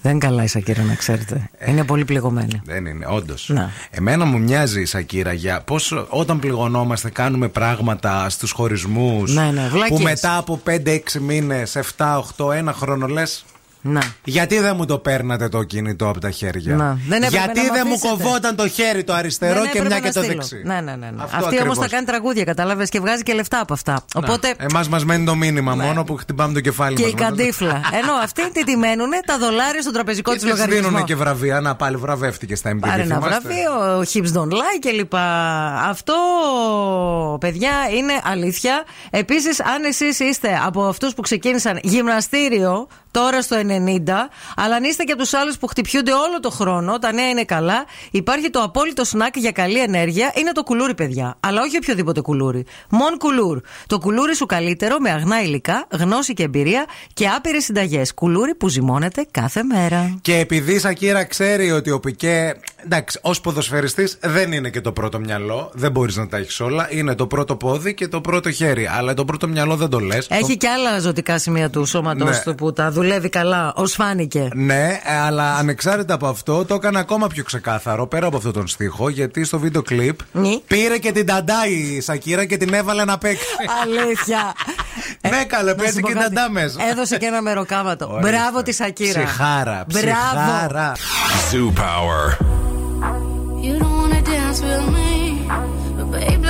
Δεν καλά η Σακύρα, να ξέρετε. Είναι πολύ πληγωμένη. Δεν είναι, όντως. Να. Εμένα μου μοιάζει η Σακύρα για πώς όταν πληγωνόμαστε κάνουμε πράγματα στους χωρισμούς. Ναι, ναι, βλακίες. που μετά από 5-6 μήνες, 7-8, ένα χρόνο λες. Να. Γιατί δεν μου το παίρνατε το κινητό από τα χέρια; Να. Δεν έπρεπε Γιατί να μ' δεν μου αφήσετε. κοβόταν το χέρι το αριστερό Δεν και έπρεπε μια να και το στείλω. δεξί; Ναι, ναι, ναι. ναι. Αυτό Αυτή όμως ακριβώς. θα κάνει τραγούδια, κατάλαβες και βγάζει και λεφτά από αυτά. Οπότε. Εμάς μας μένει το μήνυμα μόνο που χτυπάμε το κεφάλι Και μας. η καντίφλα. Ενώ αυτοί τι τη μένουν, τα δολάρια στο τραπεζικό Και της της λογαριασμό. δίνουν και βραβεία. Να πάλι βραβεύτηκες στα MTV. Πάρε ένα θυμάστε; βραβείο, Hips Don't Lie κλπ. Αυτό, παιδιά, είναι αλήθεια. Επίσης, αν εσείς είστε από αυτούς που ξεκίνησαν γυμναστήριο τώρα στο 90, αλλά αν είστε και από τους άλλους που χτυπιούνται όλο το χρόνο, τα νέα είναι καλά, υπάρχει το απόλυτο σνακ για καλή ενέργεια. Είναι το κουλούρι, παιδιά. Αλλά όχι οποιοδήποτε κουλούρι. Μον κουλούρ. Το κουλούρι σου καλύτερο με αγνά υλικά, γνώση και εμπειρία και άπειρες συνταγές. Κουλούρι που ζυμώνεται κάθε μέρα. Και επειδή η Σακύρα ξέρει ότι ο Πικέ εντάξει, ως ποδοσφαιριστής δεν είναι και το πρώτο μυαλό. Δεν μπορείς να τα έχεις όλα. Είναι το πρώτο πόδι και το πρώτο χέρι. Αλλά το πρώτο μυαλό δεν το λες. Έχει και άλλα ζωτικά σημεία του σώματος Ναι. του που τα δουλεύει καλά, ως φάνηκε. Ναι, ε, αλλά ανεξάρτητα από αυτό, το έκανε ακόμα πιο ξεκάθαρο πέρα από αυτόν τον στίχο. Γιατί στο βίντεο κλιπ Ναι. πήρε και την ταντά η Σακύρα και την έβαλε να παίξει. Αλήθεια. (laughs) Ναι, καλέ, Να σου παίζει πω και κάτι. ταντά μέσα. Έδωσε και ένα μεροκάματο. Ορίστε. Μπράβο τη Σακύρα. Ψυχάρα, Μπράβο. ψυχάρα. Zoo Power.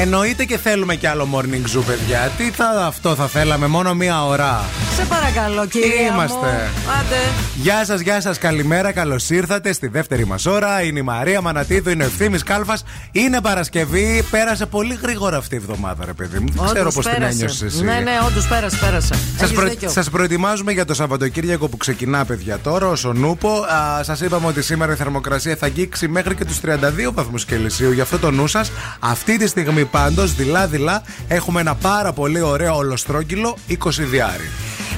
Εννοείται και θέλουμε κι άλλο morning zoo, παιδιά. Τι θα αυτό θα θέλαμε, μόνο μία ώρα. Σε παρακαλώ, κυρία Είμαστε. Μου. Άντε. Γεια σας, γεια σας, καλημέρα, καλώς ήρθατε στη δεύτερη μας ώρα. Είναι η Μαρία Μανατίδου, είναι ο ευθύνη Κάλφας. Είναι Παρασκευή, πέρασε πολύ γρήγορα αυτή η εβδομάδα, ρε παιδί μου. Δεν ξέρω Όντως πώς την πέρασε. ένιωσες εσύ. Ναι, ναι, όντως πέρασε, πέρασε. Σας, Έχεις προ... δίκιο. σας προετοιμάζουμε για το Σαββατοκύριακο που ξεκινά, παιδιά, τώρα, ως ο Νούπο. Σας είπαμε ότι σήμερα η θερμοκρασία θα αγγίξει μέχρι και τους 32 βαθμούς Κελσίου. Γι' αυτό το νου σας. Αυτή τη στιγμή πάντως, δειλά-δειλά, έχουμε ένα πάρα πολύ ωραίο ολοστρόγγυλο 20 διάρι.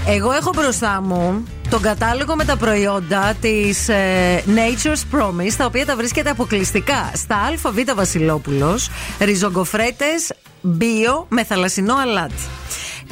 Εγώ έχω μπροστά μου τον κατάλογο με τα προϊόντα της ε, Nature's Promise, τα οποία τα βρίσκεται αποκλειστικά στα ΑΒ Βασιλόπουλος, ριζογκοφρέτες bio με θαλασσινό αλάτι.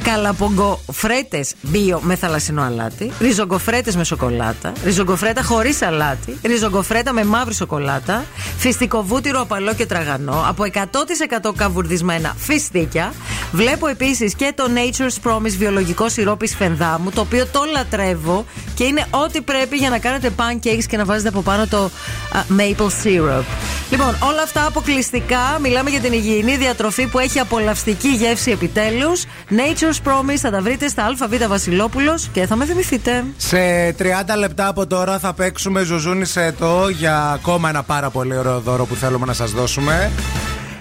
Καλαπογκοφρέτε bio με θαλασσινό αλάτι, ριζογκοφρέτες με σοκολάτα, ριζογκοφρέτα χωρίς αλάτι, ριζογκοφρέτα με μαύρη σοκολάτα, φυστικό βούτυρο απαλό και τραγανό, από 100% καβουρδισμένα φιστίκια. Βλέπω επίσης και το Nature's Promise βιολογικό σιρόπι σφενδάμου, το οποίο το λατρεύω και είναι ό,τι πρέπει για να κάνετε pancakes και να βάζετε από πάνω το α, maple syrup. Λοιπόν, όλα αυτά αποκλειστικά. Μιλάμε για την υγιεινή διατροφή που έχει απολαυστική γεύση επιτέλους. Nature's Promise θα τα βρείτε στα ΑΒ Βασιλόπουλος και θα με θυμηθείτε. Σε 30 λεπτά από τώρα θα παίξουμε Ζουζούνι Σέτο για ακόμα ένα πάρα πολύ ωραίο δώρο που θέλουμε να σας δώσουμε.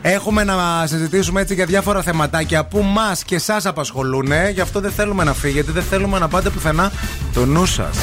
Έχουμε να συζητήσουμε έτσι για διάφορα θεματάκια που μας και εσά απασχολούν. Γι' αυτό δεν θέλουμε να φύγετε, δεν θέλουμε να πάτε πουθενά το νου σας.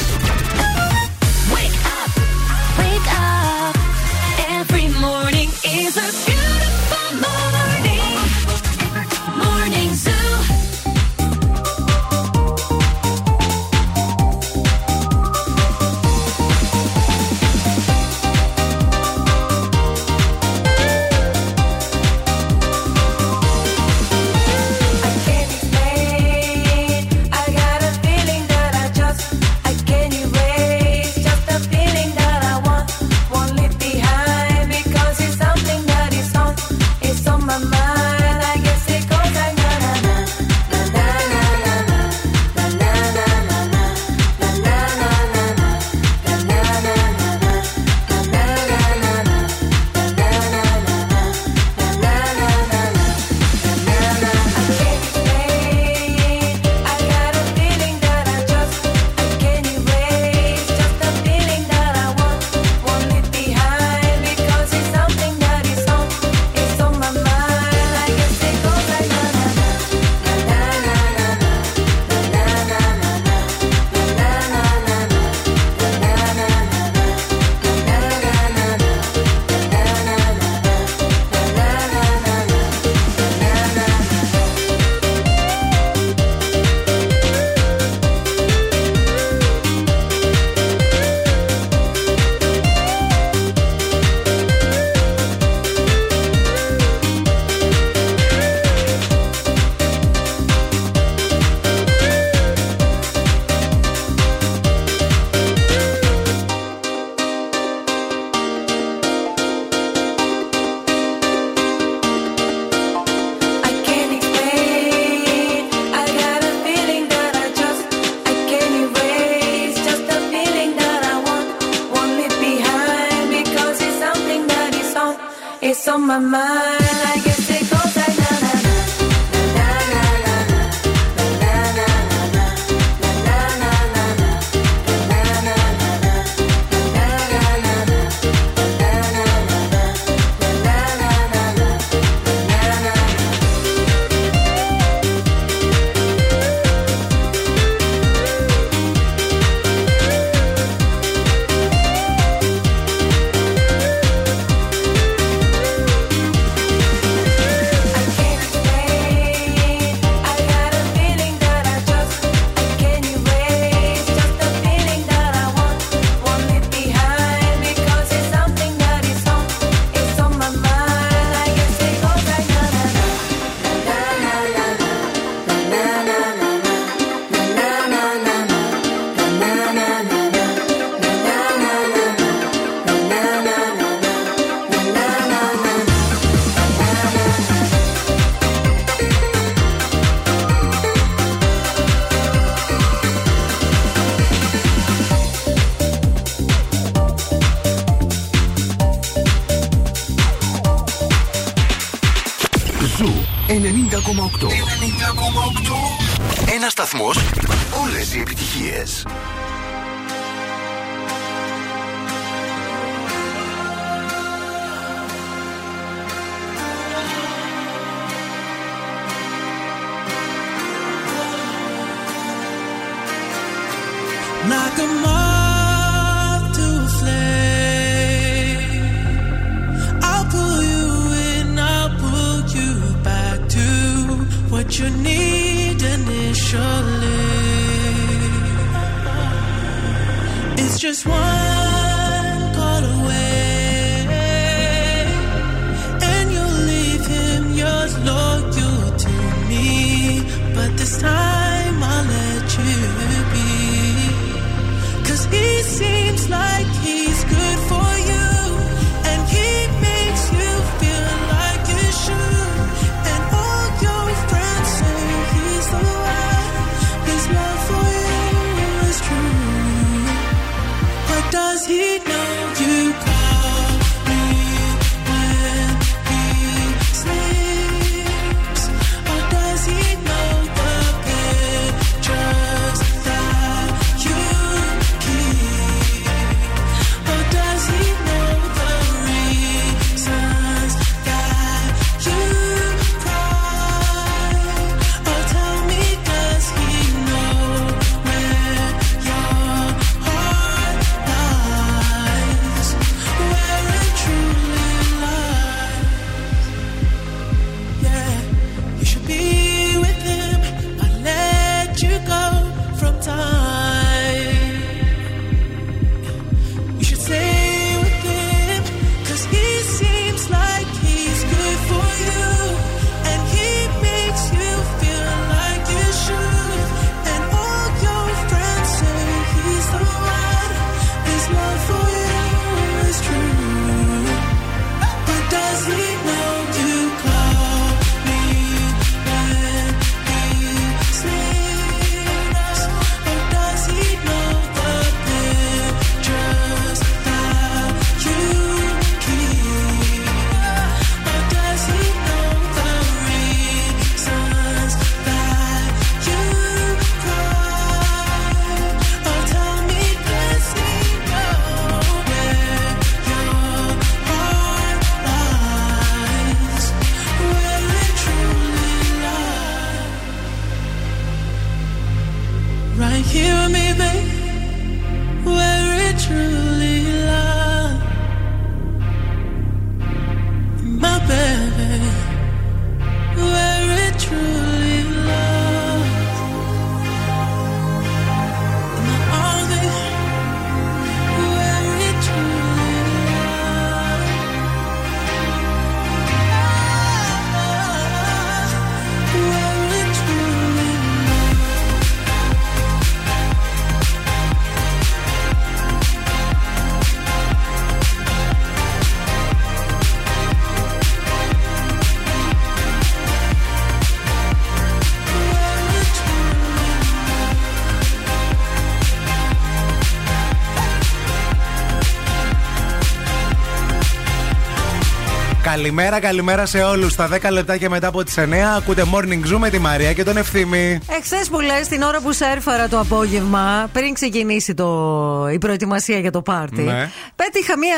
Καλημέρα, καλημέρα σε όλους. Στα 10 λεπτά και μετά από τις 9 ακούτε morning zoo με τη Μαρία και τον Ευθύμη. Εχθέ που λες, την ώρα που σέρφαρα το απόγευμα, πριν ξεκινήσει το... η προετοιμασία για το πάρτι, Ναι. πέτυχα μία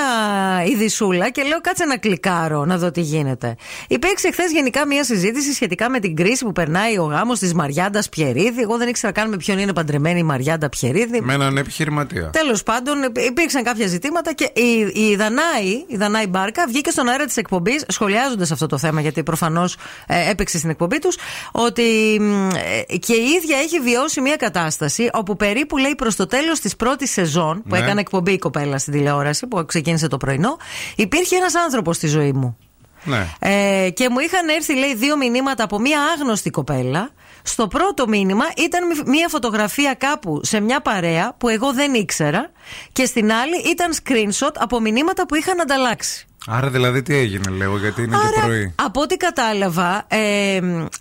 ειδισούλα και λέω κάτσε να κλικάρω να δω τι γίνεται. Υπήρξε χθες γενικά μία συζήτηση σχετικά με την κρίση που περνάει ο γάμος της Μαριάντας Πιερίδη. Εγώ δεν ήξερα καν με ποιον είναι παντρεμένη η Μαριάντα Πιερίδη. Με έναν επιχειρηματία. Τέλος πάντων, υπήρξαν κάποια ζητήματα και η, η Δανάη, η Δανάη Μπάρκα, βγήκε στον αέρα της εκπομπής σχολιάζοντας αυτό το θέμα, γιατί προφανώς έπαιξε στην εκπομπή τους, ότι μ, ε, και η ίδια έχει βιώσει μια κατάσταση όπου περίπου λέει προς το τέλος της πρώτης σεζόν, που Ναι. έκανε εκπομπή η κοπέλα στην τηλεόραση, που ξεκίνησε το πρωινό, υπήρχε ένας άνθρωπος στη ζωή μου. Ναι. Ε, και μου είχαν έρθει, λέει, δύο μηνύματα από μία άγνωστη κοπέλα. Στο πρώτο μήνυμα ήταν μη- μία φωτογραφία κάπου σε μια παρέα που εγώ δεν ήξερα. Και στην άλλη ήταν screenshot από μηνύματα που είχαν ανταλλάξει. Άρα δηλαδή τι έγινε, λέω, γιατί είναι και πρωί. Από ό,τι κατάλαβα, ε,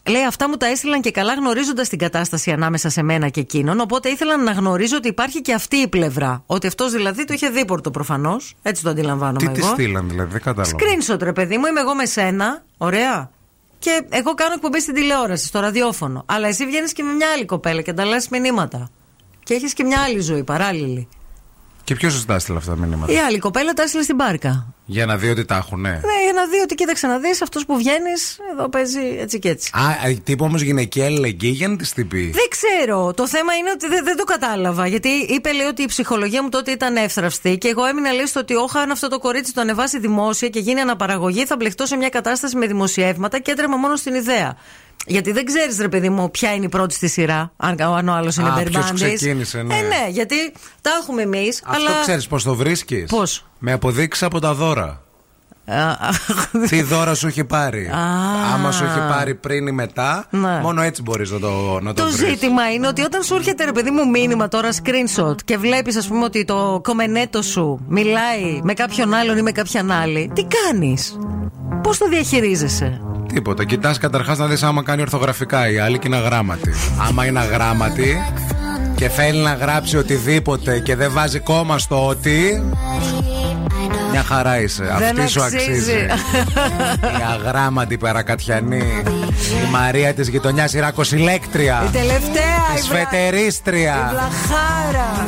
λέει αυτά μου τα έστειλαν και καλά γνωρίζοντας την κατάσταση ανάμεσα σε μένα και εκείνον. Οπότε ήθελαν να γνωρίζω ότι υπάρχει και αυτή η πλευρά. Ότι αυτός δηλαδή το είχε δίπορτο προφανώς. Έτσι το αντιλαμβάνομαι Τι τη εγώ. στείλαν, δηλαδή, δεν κατάλαβα. Screenshot, ρε παιδί μου, είμαι εγώ με σένα. Ωραία. Και εγώ κάνω εκπομπή στην τηλεόραση, στο ραδιόφωνο. Αλλά εσύ βγαίνεις και με μια άλλη κοπέλα και ανταλλάσσεις μηνύματα. Και έχεις και μια άλλη ζωή παράλληλη. Και ποιος σα τα έστειλε αυτά τα μηνύματα; Η άλλη κοπέλα τα έστειλε στην μπάρκα. Για να δει ότι τα έχουν, ναι. Ναι, για να δει ότι κοίταξε να δεις, αυτός που βγαίνεις, εδώ παίζει έτσι και έτσι. Α, ε, τύπου όμως γυναικεία αλληλεγγύη για να της την πει. Δεν ξέρω. Το θέμα είναι ότι δεν, δεν το κατάλαβα. Γιατί είπε, λέει, ότι η ψυχολογία μου τότε ήταν εύθραυστη και εγώ έμεινα, λέει, στο ότι όχα αν αυτό το κορίτσι το ανεβάσει δημόσια και γίνει αναπαραγωγή, θα μπλεχτώ σε μια κατάσταση με δημοσιεύματα και έτρεμα μόνο στην ιδέα. Γιατί δεν ξέρεις, ρε παιδί μου, ποια είναι η πρώτη στη σειρά, αν, αν ο άλλος είναι Α, ποιος μπερμπάντη. ξεκίνησε, ναι. Ε, ναι, γιατί τα έχουμε εμείς. Αυτό αλλά... ξέρεις πώς το βρίσκεις; Πώς; Με αποδείξεις από τα δώρα. Τι δώρα σου έχει πάρει. Άμα σου έχει πάρει πριν ή μετά, Ναι. μόνο έτσι μπορείς να το, να το, Το βρεις. ζήτημα είναι ότι όταν σου έρχεται ρε παιδί μου μήνυμα τώρα screenshot και βλέπεις, ας πούμε, ότι το κομμενέτο σου μιλάει με κάποιον άλλον ή με κάποιαν άλλη, τι κάνεις; Πώς το διαχειρίζεσαι; Τίποτα. Κοιτάς καταρχάς να δεις άμα κάνει ορθογραφικά η άλλη και είναι αγράμματη. Άμα είναι αγράμματη και θέλει να γράψει οτιδήποτε και δεν βάζει κόμμα στο ότι. Μια χαρά είσαι. Δεν Αυτή σου αξίζει. αξίζει. (laughs) η αγράμματη παρακατιανή. Η Μαρία της γειτονιάς, η Ρακοσυλέκτρια. Η τελευταία, Η η βλα- σφετερίστρια. η βλαχάρα.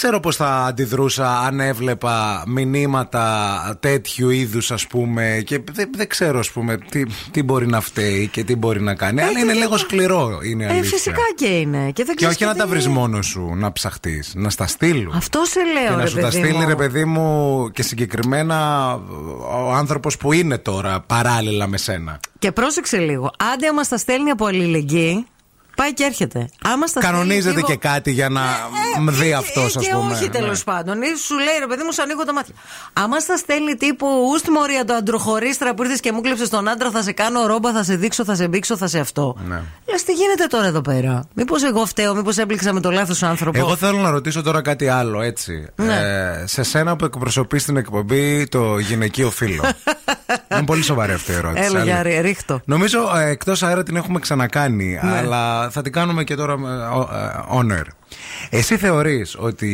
ξέρω πώς θα αντιδρούσα αν έβλεπα μηνύματα τέτοιου είδους, ας πούμε. Και δεν, δεν ξέρω, ας πούμε, τι, τι μπορεί να φταίει και τι μπορεί να κάνει. Αλλά είναι λίγο σκληρό, είναι Ε, αλήθεια. φυσικά και είναι. Και, δεν Και ξέρεις όχι να τι τα είναι. βρεις μόνος σου, να ψαχτείς, να στα στείλουν. Αυτό σε λέω, και να ρε σου τα παιδί στείλει, μου. ρε παιδί μου, και συγκεκριμένα ο άνθρωπος που είναι τώρα παράλληλα με σένα. Και πρόσεξε λίγο. Άντε, άμα στα στέλνει από αλληλεγγύη, πάει και έρχεται. Άμα στα Κανονίζεται στέλνει και λίγο- κάτι για να μ δει αυτός, Ε, ας και πούμε. όχι τέλος Ναι. πάντων. Ή Σου λέει ρε παιδί μου, σου ανοίγω τα μάτια. Άμα στα στέλνει τύπου Ούστι Μωρία το αντροχωρίστρα που ήρθες και μου κλέψες τον άντρα, θα σε κάνω ρόμπα, θα σε δείξω, θα σε μπήξω, θα σε αυτό. Ναι. Λες τι γίνεται τώρα εδώ πέρα; Μήπως εγώ φταίω, μήπως έπληξα με το λάθος άνθρωπο; Εγώ θέλω να ρωτήσω τώρα κάτι άλλο, έτσι. Ναι. Ε, σε σένα που εκπροσωπείς στην εκπομπή το γυναικείο φύλλο. (laughs) Είναι πολύ σοβαρή αυτή η ερώτηση. Έλα, αλλά- Γιάρη, ρίχτω. Νομίζω ε, εκτός αέρα την έχουμε ξανακάνει, Ναι. Αλλά θα την κάνουμε και τώρα με, ο- ε, on air. Εσύ θεωρείς ότι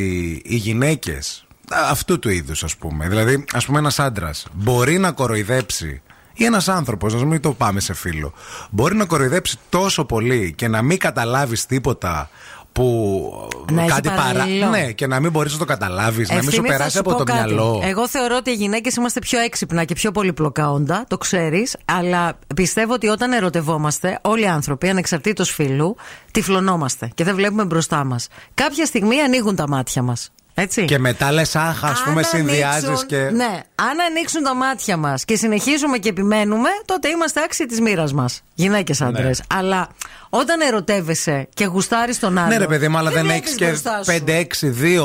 οι γυναίκες αυτού του είδους ας πούμε, δηλαδή ας πούμε ένας άντρας μπορεί να κοροϊδέψει ή ένας άνθρωπος, να μην το πάμε σε φίλο, μπορεί να κοροϊδέψει τόσο πολύ και να μην καταλάβεις τίποτα που Να έχει κάτι παραλληλό. Ναι, και να μην μπορείς να το καταλάβεις, να μην σου Ευθύμη, θα περάσει σου από πω το κάτι. μυαλό. Εγώ θεωρώ ότι οι γυναίκες είμαστε πιο έξυπνα και πιο πολυπλοκά όντα, το ξέρεις. Αλλά πιστεύω ότι όταν ερωτευόμαστε, όλοι οι άνθρωποι, ανεξαρτήτως φύλου, τυφλωνόμαστε και δεν βλέπουμε μπροστά μας. Κάποια στιγμή ανοίγουν τα μάτια μας. Έτσι. Και μετά λες αχ, ας πούμε Αν συνδυάζεις ανοίξουν- και... Ναι, αν ανοίξουν τα μάτια μας και συνεχίζουμε και επιμένουμε, τότε είμαστε άξιοι της μοίρας μας. Γυναίκες άντρες. Ναι. Αλλά όταν ερωτεύεσαι και γουστάρεις τον άλλον. Ναι, ρε παιδί μου, αλλά δεν βλέπεις έχεις και μπροστά σου.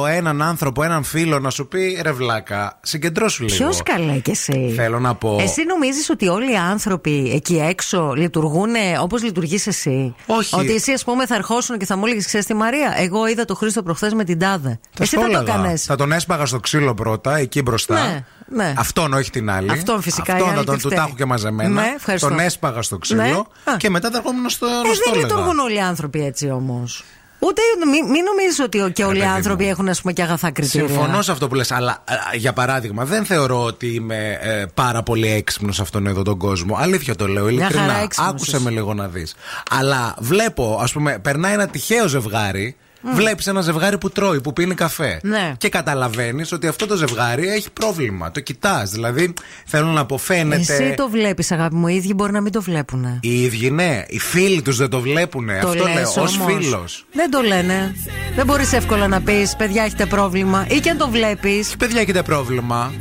5-6-2 έναν άνθρωπο, έναν φίλο να σου πει ρε βλάκα, συγκεντρώσου λίγο. Ποιος καλέ και εσύ. Θέλω να πω. Εσύ νομίζεις ότι όλοι οι άνθρωποι εκεί έξω λειτουργούν όπως λειτουργείς εσύ; Όχι. Ότι εσύ, ας πούμε, θα ερχόσουν και θα μου έλεγες: Ξέρεις τη Μαρία, εγώ είδα το Χρήστο προχθές με την τάδε. Θα εσύ σου θα το έλεγα. έκανε. Θα τον έσπαγα στο ξύλο πρώτα, εκεί μπροστά. Ναι, ναι. Αυτόν, όχι την άλλη. Αυτόν φυσικά, η Αυτόν άλλη θα τον τι του τα φταίει. έχω και μαζεμένα. Ναι, ευχαριστώ. τον έσπαγα στο ξύλο. Ναι. Α. Και μετά θα ερχόμουν στο Ε, να στο δεν έλεγα. λειτουργούν όλοι οι άνθρωποι έτσι όμως. Ούτε μην, μην νομίζεις ότι και όλοι οι παιδί άνθρωποι μου. έχουν ας πούμε, και αγαθά κριτήρια; Συμφωνώ σε αυτό που λες Αλλά α, για παράδειγμα, δεν θεωρώ ότι είμαι ε, πάρα πολύ έξυπνος σε αυτόν εδώ τον κόσμο. Αλήθεια το λέω, χαρά ειλικρινά. έξυπνος Άκουσε είσαι. με λίγο να δεις. Αλλά βλέπω, ας πούμε, περνάει ένα τυχαίο ζευγάρι Βλέπεις ένα ζευγάρι που τρώει, που πίνει καφέ. Ναι. Και καταλαβαίνεις ότι αυτό το ζευγάρι έχει πρόβλημα. Το κοιτάς. Δηλαδή, θέλω να πω, φαίνεται. Εσύ το βλέπεις, αγάπη μου. Οι ίδιοι μπορεί να μην το βλέπουν. Οι ίδιοι, ναι. Οι φίλοι τους δεν το βλέπουν. Το Αυτό λες λέω, ως όμως. φίλος. Δεν το λένε. Δεν μπορείς εύκολα να πεις, παιδιά, έχετε πρόβλημα. Ή και αν το βλέπεις. Παιδιά, έχετε πρόβλημα.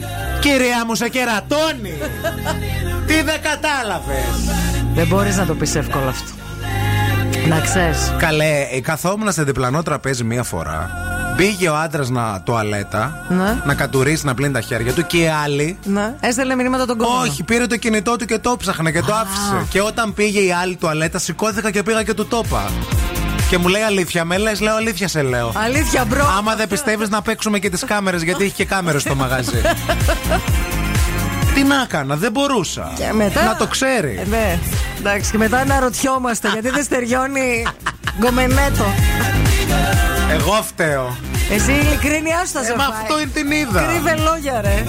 Κυρία μου, σε κερατώνει. (laughs) Τι δεν κατάλαβες. Δεν μπορείς να το πεις εύκολα αυτό. Να ξέρεις. Καλέ, ε, καθόμουν σε διπλανό τραπέζι μία φορά. Μπήκε ο άντρας να τουαλέτα, Ναι. να κατουρήσει, να πλύνει τα χέρια του και οι άλλοι. Ναι. Έστελνε μηνύματα τον κόσμο. Όχι, πήρε το κινητό του και το ψάχνε και το άφησε. Και όταν πήγε η άλλη τουαλέτα, σηκώθηκα και πήγα και του το είπα. Και μου λέει αλήθεια, με λες, λέω αλήθεια σε λέω. Αλήθεια, bro. Άμα δεν πιστεύεις να παίξουμε και τις κάμερες, γιατί έχει και κάμερες στο μαγαζί. (laughs) Τι να έκανα, δεν μπορούσα. Και μετά... Να το ξέρει. Ε, ναι. Εντάξει, και μετά αναρωτιόμαστε γιατί δεν στεριώνει γκομενέτο. Εγώ φταίω. Εσύ ειλικρίνειά σου θα σε Ε, μα φάει. αυτό είναι την είδα. Κρύβε λόγια, ρε.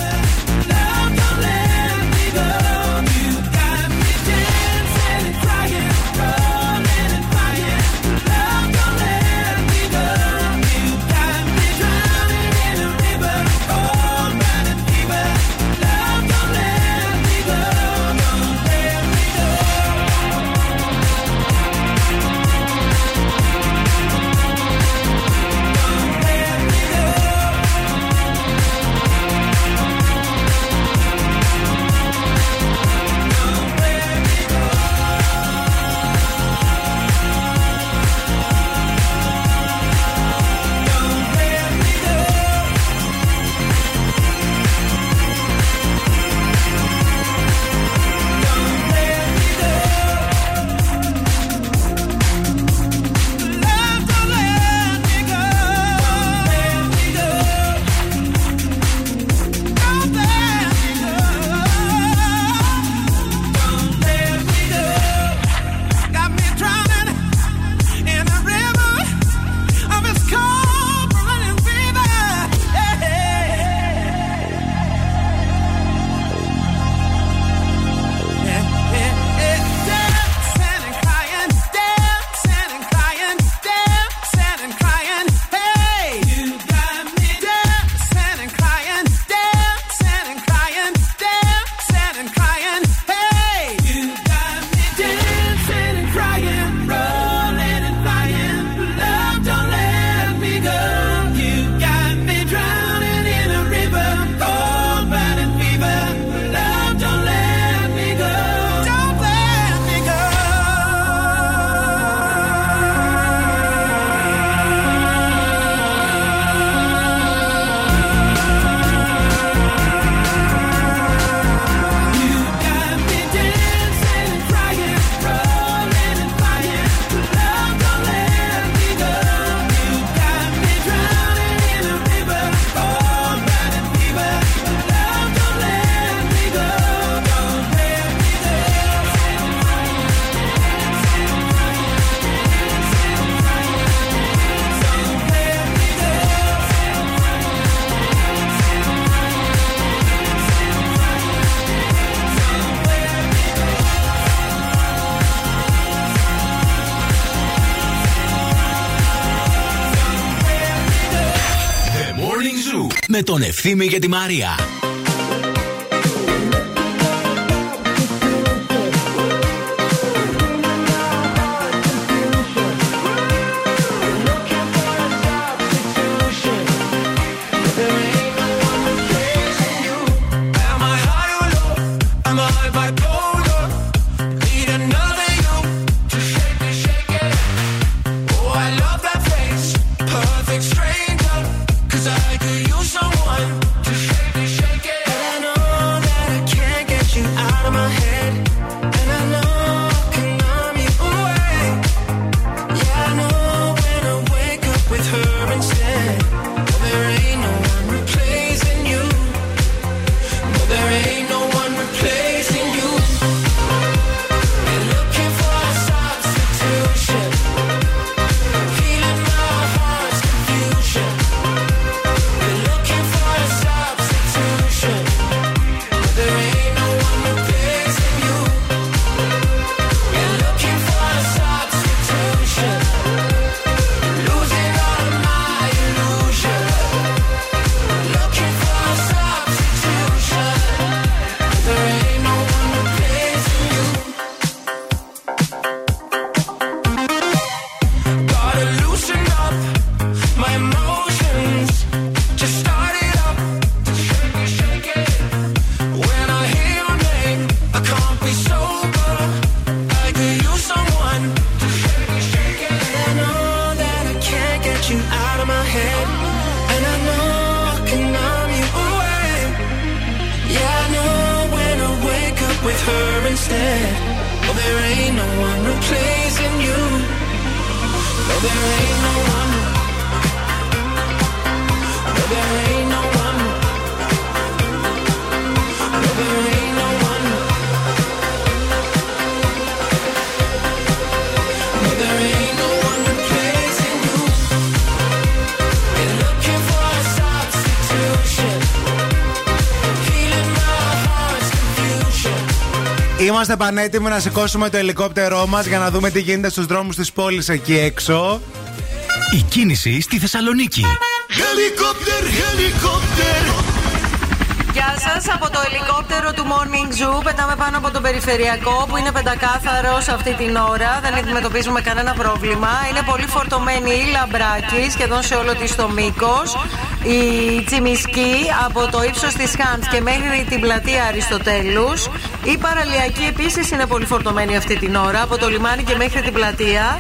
Τον Ευθύμη και τη Μαρία. I've Είμαστε πανέτοιμοι να σηκώσουμε το ελικόπτερό μας για να δούμε τι γίνεται στους δρόμους της πόλης εκεί έξω. Η κίνηση στη Θεσσαλονίκη. Helicopter, helicopter. Γεια σας από το ελικόπτερο του Morning Zoo. Πετάμε πάνω από τον περιφερειακό που είναι πεντακάθαρος αυτή την ώρα. Δεν αντιμετωπίζουμε κανένα πρόβλημα. Είναι πολύ φορτωμένη η λαμπράκη σχεδόν σε όλο της το μήκος. Η Τσιμισκή από το ύψος της Χάντς και μέχρι την πλατεία Αριστοτέλους. Η παραλιακή επίσης είναι πολύ φορτωμένη αυτή την ώρα από το λιμάνι και μέχρι την πλατεία.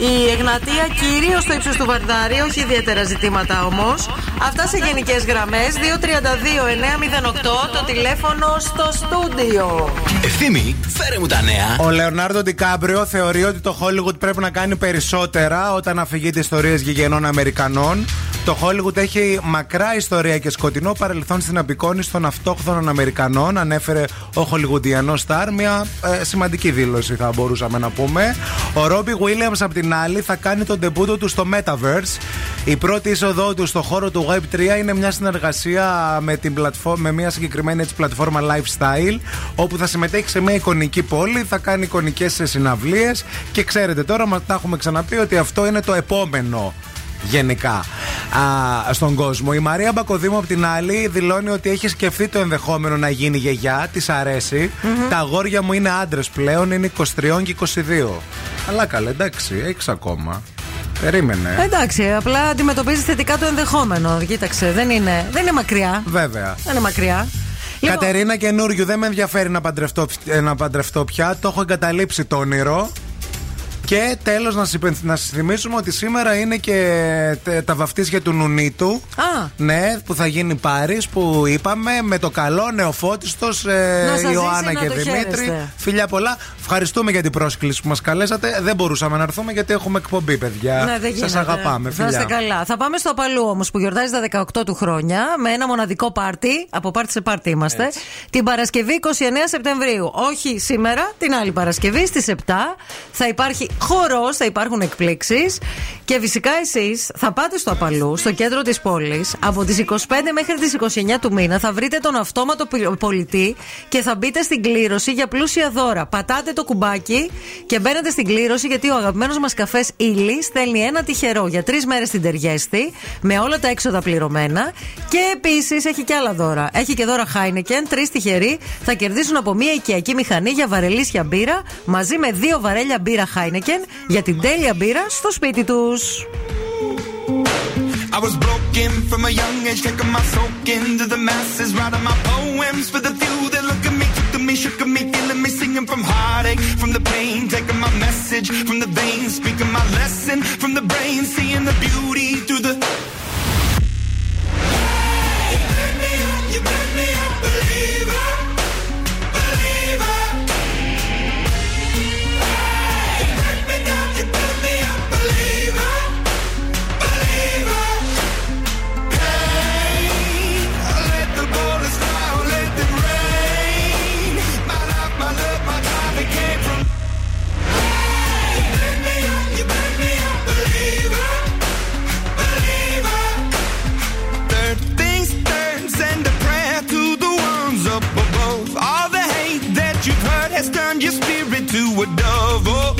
Η Εγνατία κυρίως στο ύψος του Βαρδάρη, όχι ιδιαίτερα ζητήματα όμως. Αυτά σε γενικές γραμμές. 232-908 το τηλέφωνο στο στούντιο. Ευθύμη, φέρε μου τα νέα. Ο Λεωνάρντο Ντικάμπριο θεωρεί ότι το Hollywood πρέπει να κάνει περισσότερα όταν αφηγείται ιστορίες γηγενών Αμερικανών. Το Hollywood έχει μακρά ιστορία και σκοτεινό παρελθόν στην απεικόνηση των αυτόχθονων Αμερικανών, ανέφερε ο Χολιγουντιανός Σταρ. Μια ε, σημαντική δήλωση θα μπορούσαμε να πούμε. Ο Ρόμπι Williams απ' την άλλη θα κάνει τον τεμπούτο του στο Metaverse. Η πρώτη είσοδό του στο χώρο του Web3 είναι μια συνεργασία με, την πλατφό- με μια συγκεκριμένη έτσι, πλατφόρμα lifestyle, όπου θα συμμετέχει σε μια εικονική πόλη, θα κάνει εικονικές συναυλίες και ξέρετε τώρα, μα τα έχουμε ξαναπεί ότι αυτό είναι το επόμενο γενικά α, στον κόσμο. Η Μαρία Μπακοδήμου από την άλλη δηλώνει ότι έχει σκεφτεί το ενδεχόμενο να γίνει γιαγιά, της αρεσει Τα αγόρια μου είναι άντρες πλέον, είναι 23 και 22. Αλλά καλά, εντάξει, έχεις ακόμα. Περίμενε. Εντάξει, απλά αντιμετωπίζεις θετικά το ενδεχόμενο. Κοίταξε, δεν είναι, δεν είναι μακριά. Βέβαια. Δεν είναι μακριά. Λοιπόν, Κατερίνα καινούριου, δεν με ενδιαφέρει να παντρευτώ, ε, να παντρευτώ πια. Το έχω εγκαταλείψει το όνειρο. Και τέλος, να, σας υπενθ- να σας θυμίσουμε ότι σήμερα είναι και τε- τα βαφτίσια του Νουνίτου. Α, Ναι, που θα γίνει Πάρης, που είπαμε με το καλό νεοφώτιστος Να σας Ιωάννα ζήσει, να και το Δημήτρη. χαίρεστε. Φιλιά πολλά. Ευχαριστούμε για την πρόσκληση που μας καλέσατε. Δεν μπορούσαμε να έρθουμε γιατί έχουμε εκπομπή, παιδιά. Ναι, δεν Σας γίνεται. αγαπάμε, Θα είστε φιλιά. καλά. Θα πάμε στο Απαλού όμως που γιορτάζει τα 18 του χρόνια με ένα μοναδικό πάρτι. Από πάρτι σε πάρτι είμαστε. Την Παρασκευή 29 Σεπτεμβρίου. Όχι σήμερα, την άλλη Παρασκευή στις 7. Θα υπάρχει χορός, θα υπάρχουν εκπλήξεις. Και φυσικά εσείς θα πάτε στο Απαλού, στο κέντρο της πόλης, από τις 25 μέχρι τις 29 του μήνα. Θα βρείτε τον αυτόματο πι- πολιτή και θα μπείτε στην κλήρωση για πλούσια δώρα. Πατάτε το κουμπάκι και μπαίνετε στην κλήρωση γιατί ο αγαπημένος μας καφές Ήλι στέλνει ένα τυχερό για τρεις μέρες στην Ταιριέστη με όλα τα έξοδα πληρωμένα. Και επίσης έχει και άλλα δώρα. Έχει και δώρα Heineken. Τρεις τυχεροί θα κερδίσουν από μία οικιακή μηχανή για βαρελίσια μπύρα μαζί με δύο βαρέλια μπύρα Heineken για την τέλεια μπύρα στο σπίτι του. I was broken from a young age, taking my soak into the masses, writing my poems for the few that look at me, took at me, shook at me, feeling me, singing from heartache, from the pain, taking my message from the veins, speaking my lesson from the brain, seeing the beauty through the. You make me a a dove. Oh,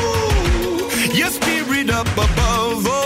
ooh, your spirit up above. Oh,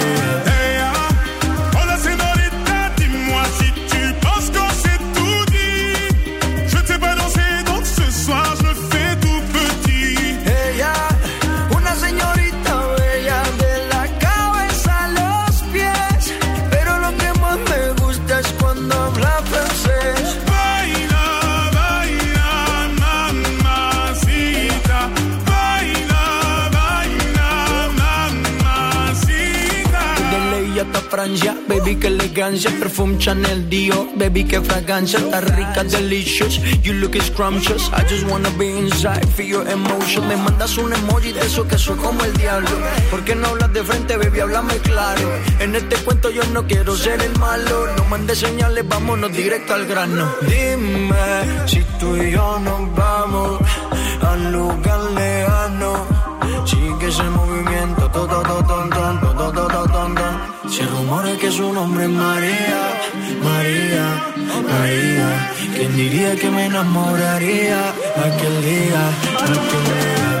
Qué elegancia. Perfume Chanel Dior, baby, qué fragancia. Está rica, delicious. You look scrumptious. I just wanna be inside, feel your emotion. Me mandas un emoji de eso que soy como el diablo. ¿Por qué no hablas de frente, baby? Háblame claro. En este cuento yo no quiero ser el malo. No mandes señales, vámonos directo al grano. Dime si tú y yo nos vamos al lugar su nombre es María, María, María. ¿Quién diría que me enamoraría aquel día?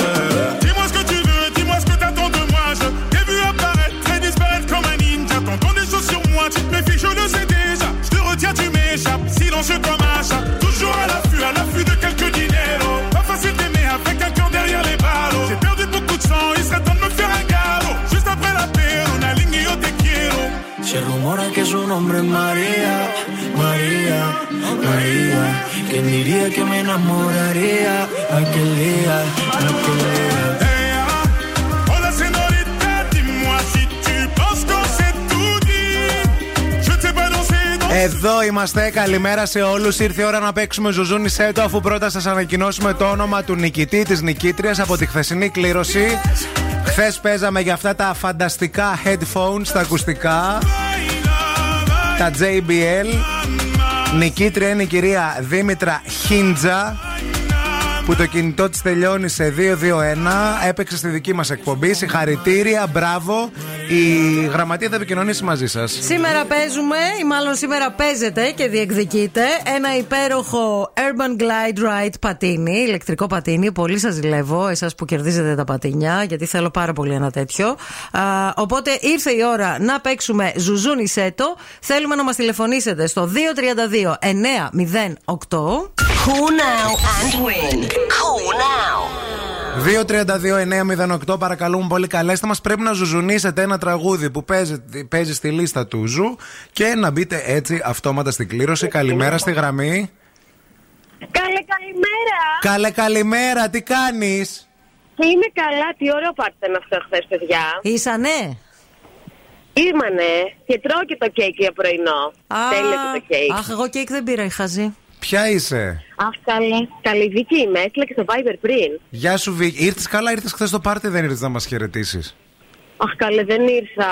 Είμαστε. Καλημέρα σε όλους. Ήρθε η ώρα να παίξουμε ζουζούνι σέτο, αφού πρώτα σας ανακοινώσουμε το όνομα του νικητή της νικήτριας από τη χθεσινή κλήρωση. Χθες παίζαμε για αυτά τα φανταστικά headphones, τα ακουστικά. Τα JBL. Νικήτρια είναι η κυρία Δήμητρα Χίντζα που το κινητό της τελειώνει σε 221. Έπαιξε στη δική μας εκπομπή. Συγχαρητήρια, μπράβο. Η γραμματεία θα επικοινωνήσει μαζί σας. Σήμερα παίζουμε, ή μάλλον σήμερα παίζετε και διεκδικείτε ένα υπέροχο Urban Glide Ride πατίνι, ηλεκτρικό πατίνι. Πολύ σας ζηλεύω, εσάς που κερδίζετε τα πατίνια, γιατί θέλω πάρα πολύ ένα τέτοιο. Α, οπότε ήρθε η ώρα να παίξουμε ζουζούνι σέτο. Θέλουμε να μας τηλεφωνήσετε στο 232 908. Call now and win; Call now; 232-908 παρακαλούμε πολύ καλέστε μας Πρέπει να ζουζουνίσετε ένα τραγούδι που παίζει, παίζει στη λίστα του Zoo Και να μπείτε έτσι αυτόματα στην κλήρωση Καλημέρα στη γραμμή Καλέ, καλημέρα. Καλέ καλημέρα, τι κάνεις; Είμαι καλά, τι ωραίο πάρτι ήταν αυτό χθες, παιδιά. Ήσανε; Ήμανε και τρώω και το κέικ για πρωινό. Τέλειο και το κέικ; Αχ, εγώ κέικ δεν πήρα, η χαζή. Ποια είσαι; Αχ, καλή. Καλή δική είμαι. Έστειλα και στο Viber πριν. Γεια σου, Βίκη. Ήρθες καλά, ήρθες χθες στο πάρτι, δεν ήρθες να μας χαιρετήσεις. Αχ, καλέ, δεν ήρθα.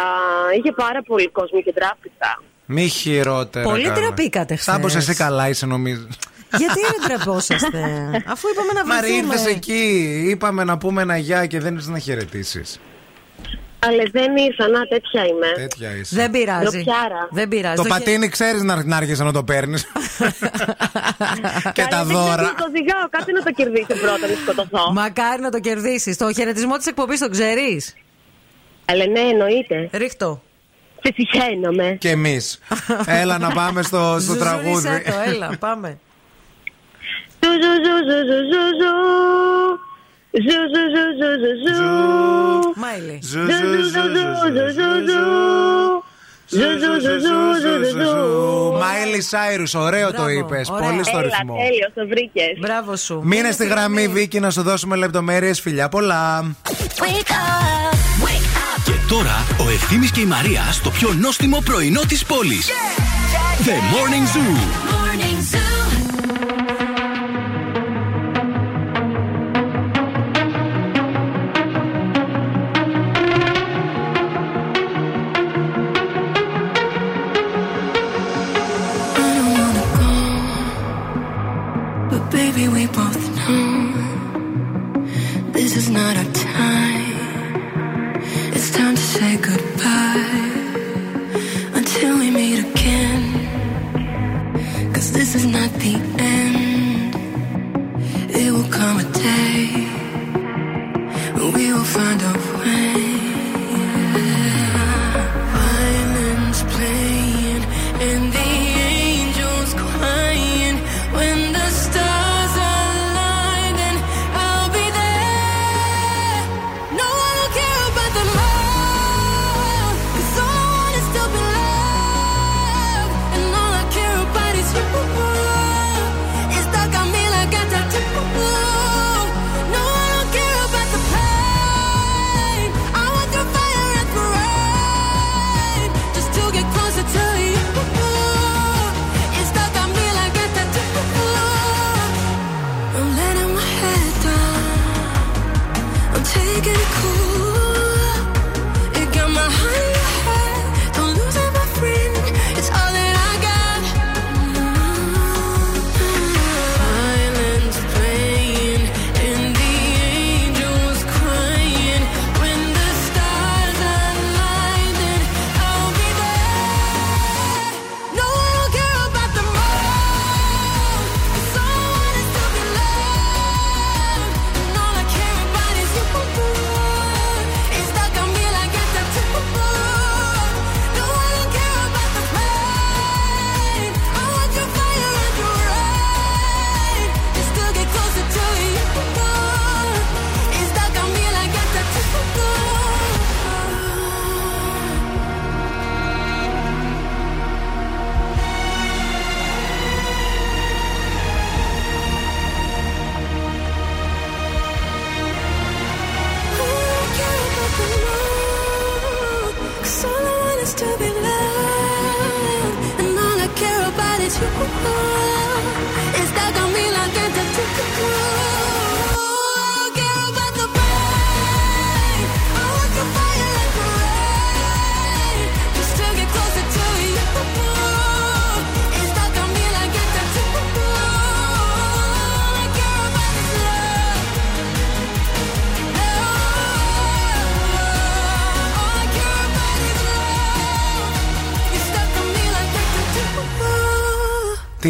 Είχε πάρα πολύ κόσμο και τράπηζα. Μη χειρότερα. Πολύ καλά. τραπήκατε χθες. Σάμπος εσύ καλά είσαι, νομίζω. Γιατί δεν τρεπόσαστε, (laughs) αφού είπαμε να Μαρή, βρεθούμε. ήρθες εκεί. Είπαμε να πούμε ένα γεια και δεν ήρθες να χαιρετήσεις. Αλλά δεν ήρθα, να τέτοια είμαι. Τέτοια είσαι. Δεν πειράζει. Ντροπιάρα. Δεν πειράζει. Το Το πατίνι ξέρεις να, να άρχισε να το παίρνεις. (laughs) και τα δώρα. Δεν το οδηγάω, κάτι να το κερδίσει πρώτα, να σκοτωθώ. Μακάρι να το κερδίσεις. Το χαιρετισμό της εκπομπής τον ξέρεις. Αλλά ναι, εννοείται. Ρίχ' το. Σε συχαίνομαι. Και εμείς. Έλα να πάμε στο, στο τραγούδι. Ζουζούνισέ το, έλα, πάμε. Ζου, ζου, ζου, ζου, ζου, ζου, ζου. Ζου, ζου, ζου, ζου, ζου, ζου. Μάιλι. Ζου, ζου, ζου, ζου, ζου, ζου, ζου. Ζου, ζου, ζου, ζου, ζου, ζου, ζου. Μάιλι Σάιρους, ωραίο το Μπράβο, είπε. ωραία. Πολύ στο Έλα, ρυθμό. τέλειο, το βρήκες. Μπράβο σου. Μείνε στη γραμμή, Βίκυ, να σου δώσουμε λεπτομέρειε. Φιλιά πολλά. Και τώρα ο Ευθύμης και η Μαρία στο πιο νόστιμο πρωινό της πόλης. The Morning Zoo.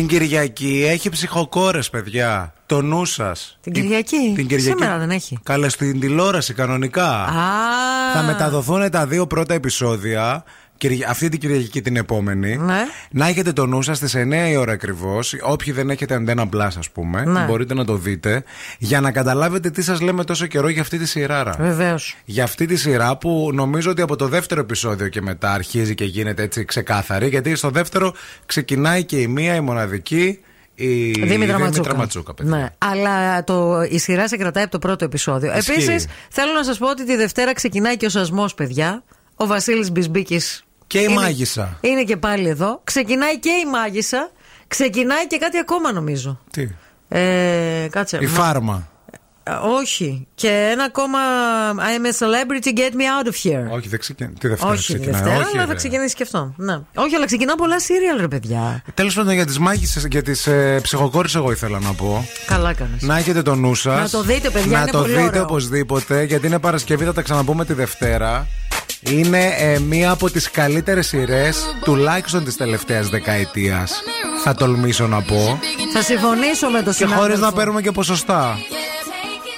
Κυριακή έχει ψυχοκόρες, παιδιά. Το νου σας. Την Κυριακή; Την Κυριακή. Σήμερα δεν έχει. Καλές στην τηλεόραση κανονικά. Α, Θα μεταδοθούν τα δύο πρώτα επεισόδια αυτή την Κυριακή την επόμενη, ναι. να έχετε το νου σας στις 9 η ώρα ακριβώς. Όποιοι δεν έχετε αντένα μπλά, α πούμε, ναι. μπορείτε να το δείτε, για να καταλάβετε τι σας λέμε τόσο καιρό για αυτή τη σειρά. Βεβαίως. Για αυτή τη σειρά που νομίζω ότι από το δεύτερο επεισόδιο και μετά αρχίζει και γίνεται έτσι ξεκάθαρη, γιατί στο δεύτερο ξεκινάει και η μία, η μοναδική. Η Δήμητρα Ματσούκα. Ματσούκα ναι. Αλλά το, η σειρά σε κρατάει από το πρώτο επεισόδιο. Επίσης, θέλω να σας πω ότι τη Δευτέρα ξεκινάει και ο σασμός, παιδιά. Ο Βασίλης Μπισμπίκης και η είναι, μάγισσα. Είναι και πάλι εδώ. Ξεκινάει και η μάγισσα. Ξεκινάει και κάτι ακόμα νομίζω. Τι; Ε, κάτσε. Η φάρμα. Ε, όχι. Και ένα ακόμα. I'm a celebrity, get me out of here. Όχι, δεν ξεκινάει. Τη Δευτέρα Όχι, ξεκινάει. Δευτέρα, Όχι, αλλά θα ξεκινήσει και αυτό. Ναι. Όχι, αλλά ξεκινά πολλά σύριαλ, ρε παιδιά. Τέλος πάντων, για τις μάγισσες και τις ε, ψυχοκόρε, εγώ ήθελα να πω. Καλά κάνεις. Να έχετε το νου σας. Να το δείτε, παιδιά. Να είναι το πολύ δείτε ωραίο. οπωσδήποτε, γιατί είναι Παρασκευή, θα τα ξαναπούμε τη Δευτέρα. Είναι ε, μία από τις καλύτερες σειρές τουλάχιστον της τελευταίας δεκαετίας. Θα τολμήσω να πω. Θα συμφωνήσω με το συνάδελφο Και χωρίς να παίρνουμε και ποσοστά.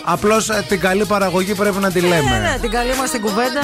Απλώς ε, την καλή παραγωγή πρέπει να τη λέμε. Ναι, ναι την καλή μας την κουβέντα.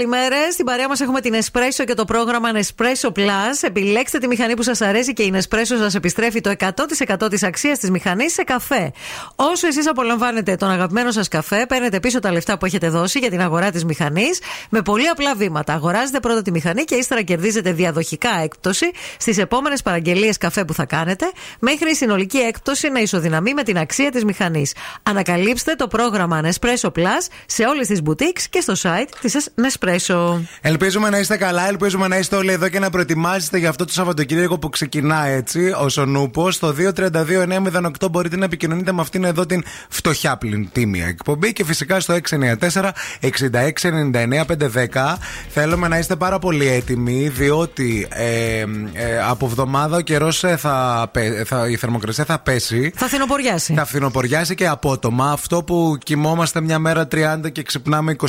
Καλημέρες. Στην παρέα μας έχουμε την Espresso και το πρόγραμμα Nespresso Plus. Επιλέξτε τη μηχανή που σας αρέσει και η Nespresso σας επιστρέφει το 100% της αξίας της μηχανής σε καφέ. Όσο εσείς απολαμβάνετε τον αγαπημένο σας καφέ, παίρνετε πίσω τα λεφτά που έχετε δώσει για την αγορά της μηχανής με πολύ απλά βήματα. Αγοράζετε πρώτα τη μηχανή και ύστερα κερδίζετε διαδοχικά έκπτωση στις επόμενες παραγγελίες καφέ που θα κάνετε, μέχρι η συνολική έκπτωση να ισοδυναμεί με την αξία της μηχανής. Ανακαλύψτε το πρόγραμμα Nespresso Plus σε όλες τις boutiques και στο site της Nespresso. Ελπίζουμε να είστε καλά, ελπίζουμε να είστε όλοι εδώ και να προετοιμάζεστε για αυτό το Σαββατοκύριακο που ξεκινά έτσι, ω ο Νούπο. Στο 232-908 μπορείτε να επικοινωνείτε με αυτήν εδώ την φτωχιά πλην τίμια εκπομπή και φυσικά στο 694-6699-510. Θέλουμε να είστε πάρα πολύ έτοιμοι, διότι ε, ε, από εβδομάδα ο καιρός θα, πε- θα, η θερμοκρασία θα πέσει. Θα φθινοποριάσει. Θα φθινοποριάσει και απότομα. Αυτό που κοιμόμαστε μια μέρα 30 και ξυπνάμε 22.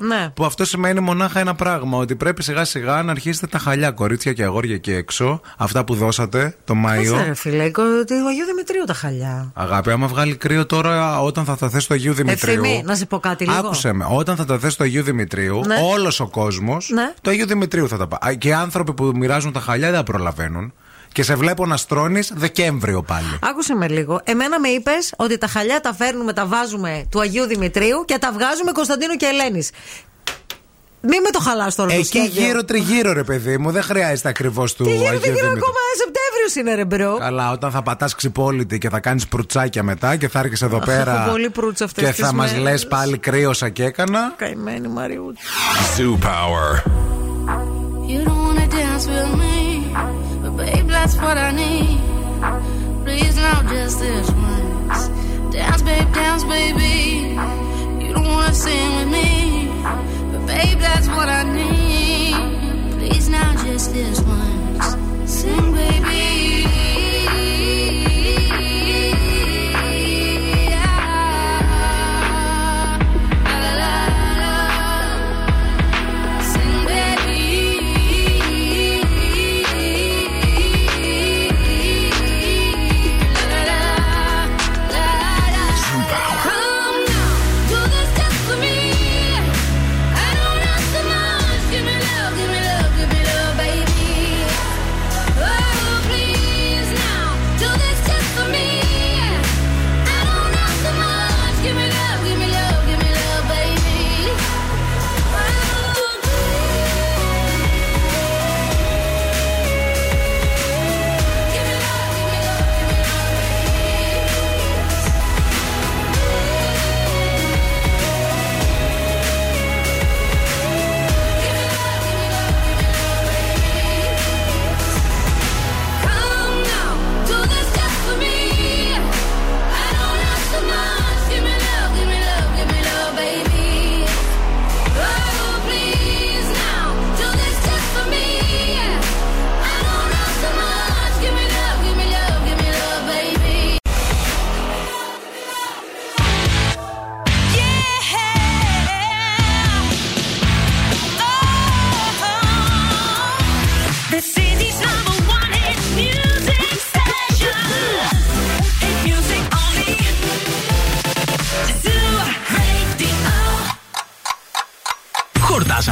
Ναι. Που αυτό σημαίνει μονάχα ένα πράγμα. Ότι πρέπει σιγά σιγά να αρχίσετε τα χαλιά, κορίτσια και αγόρια εκεί έξω. Αυτά που δώσατε το Μάιο. Κάτσε, ρε φίλε, κο- του Αγίου Δημητρίου τα χαλιά. Αγάπη, άμα βγάλει κρύο τώρα όταν θα τα θες στο Αγίου Δημητρίου. Ευθυμή, να σε πω κάτι λίγο. Άκουσε με, όταν θα τα θες στο Αγίου Δημητρίου, Ναι. όλος ο κόσμος Ναι. το Αγίου Δημητρίου θα τα πάει. Και οι άνθρωποι που μοιράζουν τα χαλιά δεν τα προλαβαίνουν. Και σε βλέπω να στρώνεις Δεκέμβριο πάλι. Άκουσε με λίγο. Εμένα με είπες ότι τα χαλιά τα φέρνουμε, τα βάζουμε του Αγίου Δημητρίου και τα βγάζουμε Κωνσταντίνου και Ελένης. Μην με το χαλάς τώρα το Εκεί σχέδιο. γύρω τριγύρω, ρε παιδί μου, δεν χρειάζεται ακριβώς του Τι Αγίου γίνεται, γύρω Δημητρίου. ακόμα Σεπτέμβριος είναι, ρε bro. Καλά, όταν θα πατάς ξυπόλυτη και θα κάνεις προυτσάκια μετά και θα έρχεσαι εδώ Αχ, πέρα. έχω πολύ προύτσα αυτές Και τις θα μας μέρες. λες πάλι κρύωσα και έκανα. Καημένη Μαριούτ. Zoo Power. You don't wanna dance with me, but babe, that's what I need. Please now, just this once. Dance, babe, dance, baby. You don't wanna sing with me, but babe, that's what I need. Please now, just this once. Sing, baby.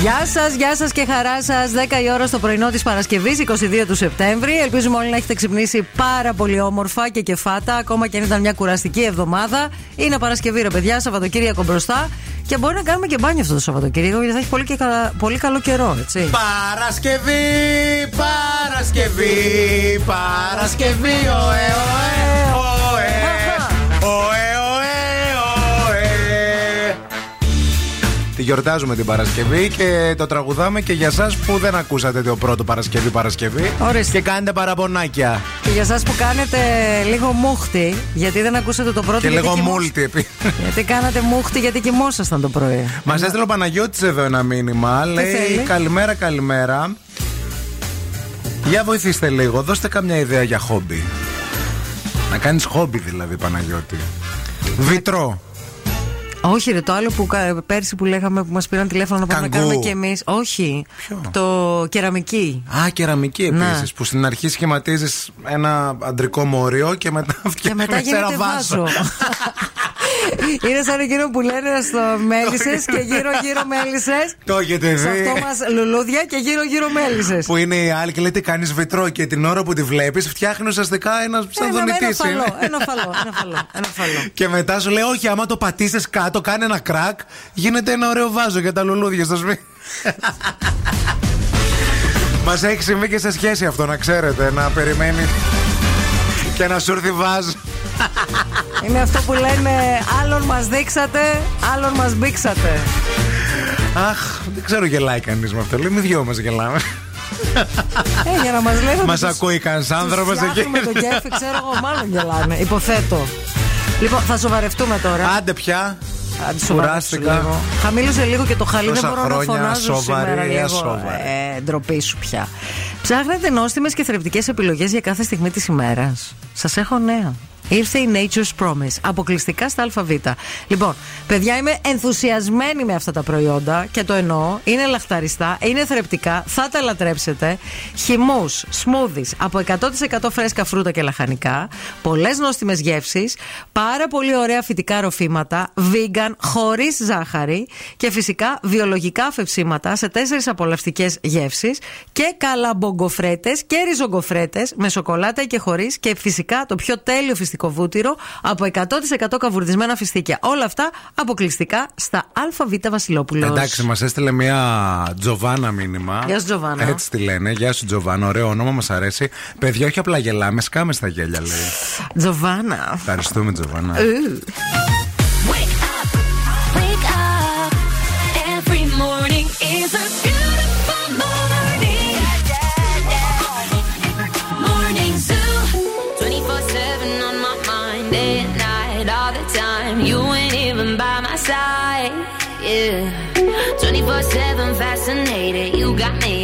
Γεια σας, γεια σας και χαρά σας. 10 η ώρα στο πρωινό της Παρασκευής, 22 του Σεπτέμβρη. Ελπίζουμε όλοι να έχετε ξυπνήσει πάρα πολύ όμορφα και κεφάτα, ακόμα και αν ήταν μια κουραστική εβδομάδα. Είναι Παρασκευή, ρε παιδιά, Σαββατοκύριακο μπροστά. Και μπορεί να κάνουμε και μπάνιο αυτό το Σαββατοκύριακο, γιατί θα έχει πολύ, και κα- πολύ καλό καιρό, έτσι. Παρασκευή, Παρασκευή, Παρασκευή, ωε, ωε, ωε, ωε, ωε, Τη γιορτάζουμε την Παρασκευή και το τραγουδάμε και για εσά που δεν ακούσατε το πρώτο Παρασκευή Παρασκευή Ορίστε. και κάνετε παραπονάκια. Και για εσά που κάνετε λίγο μούχτη, γιατί δεν ακούσατε το πρώτο Και γιατί λίγο κοιμόσ- μούλτι επί. Γιατί κάνατε μούχτη, γιατί κοιμόσασταν το πρωί. Μας έστειλε ο Παναγιώτης εδώ ένα μήνυμα. Λέει θέλει; καλημέρα, καλημέρα. Για βοηθήστε λίγο, δώστε καμιά ιδέα για χόμπι. Να κάνεις χόμπι δηλαδή, Παναγιώτη. Βιτρό. Όχι, ρε, το άλλο που κα- πέρσι που λέγαμε που μας πήραν τηλέφωνο να πάμε να Καγκού. κάνουμε κι εμείς. Όχι. Το κεραμική. Α, κεραμική Ναι. επίσης. Που στην αρχή σχηματίζεις ένα αντρικό μόριο και μετά Και φτιάχνεις μετά γίνεται ένα βάσο. βάζο. (laughs) Είναι σαν εκείνο που λένε στο μέλισσες και γύρω-γύρω μέλισσες. Το έχετε Σε δει. αυτό μας λουλούδια και γύρω-γύρω μέλισσες. Που είναι η άλλη και λέει τι κάνεις βιτρό και την ώρα που τη βλέπεις φτιάχνεις ουσιαστικά ένα σαν Ένα, ένα δονητής. φαλό, ένα φαλό, ένα φαλό, ένα φαλό. Και μετά σου λέει, Όχι, άμα το πατήσεις κάτω, κάνει ένα κρακ, γίνεται ένα ωραίο βάζο για τα λουλούδια στο σπίτι. (laughs) Μας έχει συμβεί και σε σχέση αυτό, να ξέρετε, να περιμένει και να σου έρθει βάζο. Είναι αυτό που λένε άλλον μας δείξατε, άλλον μας μπήξατε. Αχ, δεν ξέρω γελάει κανείς με αυτό. Λέει, μη δυο μας γελάμε. Ε, για να μας λένε. Μας ακούει κανένα άνθρωπος εκεί. Με το κέφι, ξέρω εγώ, μάλλον γελάνε. Υποθέτω. Λοιπόν, θα σοβαρευτούμε τώρα. Άντε πια. Άντε, σοβαρέψου Κουράστηκα. λίγο. Χαμήλωσε λίγο και το χαλί, δεν Τόσα μπορώ να χρόνια φωνάζω σοβαρή, σήμερα λίγο. ασόβαρη. Ε, ντροπή σου πια. Ψάχνετε νόστιμες και θρεπτικές επιλογές για κάθε στιγμή της ημέρας. Σας έχω νέα. Ήρθε η Nature's Promise, αποκλειστικά στα ΑΒ. Λοιπόν, παιδιά, είμαι ενθουσιασμένη με αυτά τα προϊόντα και το εννοώ. Είναι λαχταριστά, είναι θρεπτικά, θα τα λατρέψετε. Χυμούς, smoothies από 100% φρέσκα φρούτα και λαχανικά, πολλές νόστιμες γεύσεις, πάρα πολύ ωραία φυτικά ροφήματα, vegan, χωρίς ζάχαρη και φυσικά βιολογικά αφευσίματα σε τέσσερις απολαυστικές γεύσεις και καλαμπογκοφρέτες και ριζογκοφρέτες με σοκολάτα και χωρίς και φυσικά το πιο τέλειο φυστικό βούτυρο από 100% καβουρδισμένα φιστίκια. Όλα αυτά αποκλειστικά στα ΑΒ Βασιλόπουλος. Εντάξει, μας έστειλε μια Τζοβάνα μήνυμα. Γεια σου, Τζοβάνα. Έτσι τη λένε. Γεια σου, Τζοβάνα. Ωραίο όνομα, μας αρέσει. Παιδιά, όχι απλά γελάμε, σκάμε στα γέλια, λέει. Τζοβάνα. Ευχαριστούμε, Τζοβάνα.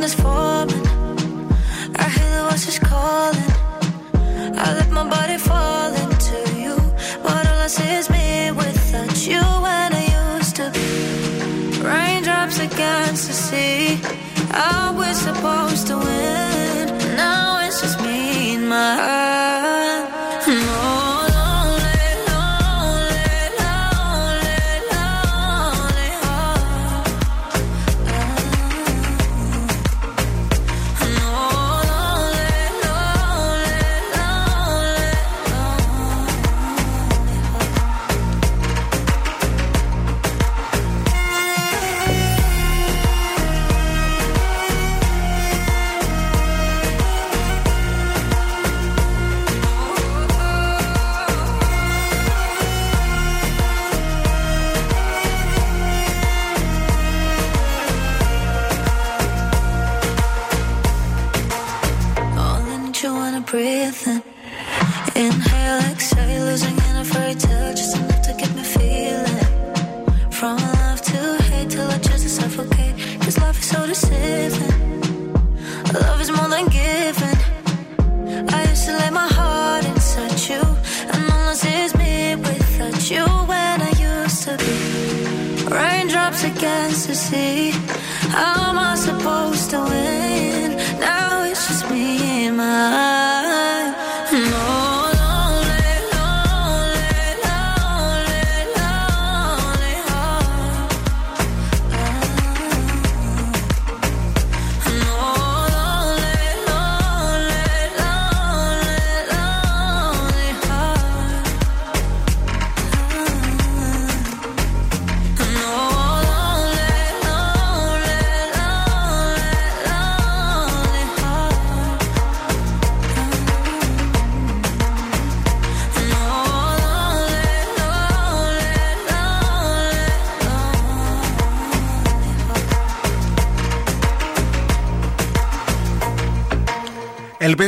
darkness forming. I hear the voices calling. I let my body fall into you, but all I see is me without you when I used to be. Raindrops against the sea. Are we supposed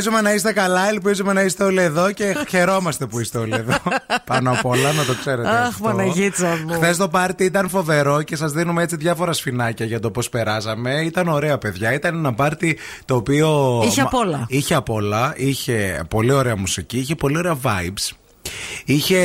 Ελπίζουμε να είστε καλά, ελπίζουμε να είστε όλοι εδώ και χαιρόμαστε που είστε όλοι εδώ. (laughs) Πάνω απ' όλα, να το ξέρετε. Αχ, Παναγίτσα μου. Χθες το πάρτι ήταν φοβερό και σας δίνουμε έτσι διάφορα σφινάκια για το πώς περάσαμε. Ήταν ωραία, παιδιά. Ήταν ένα πάρτι το οποίο. Είχε μα- απ' όλα. Είχε απ' όλα. Είχε πολύ ωραία μουσική, είχε πολύ ωραία vibes. Είχε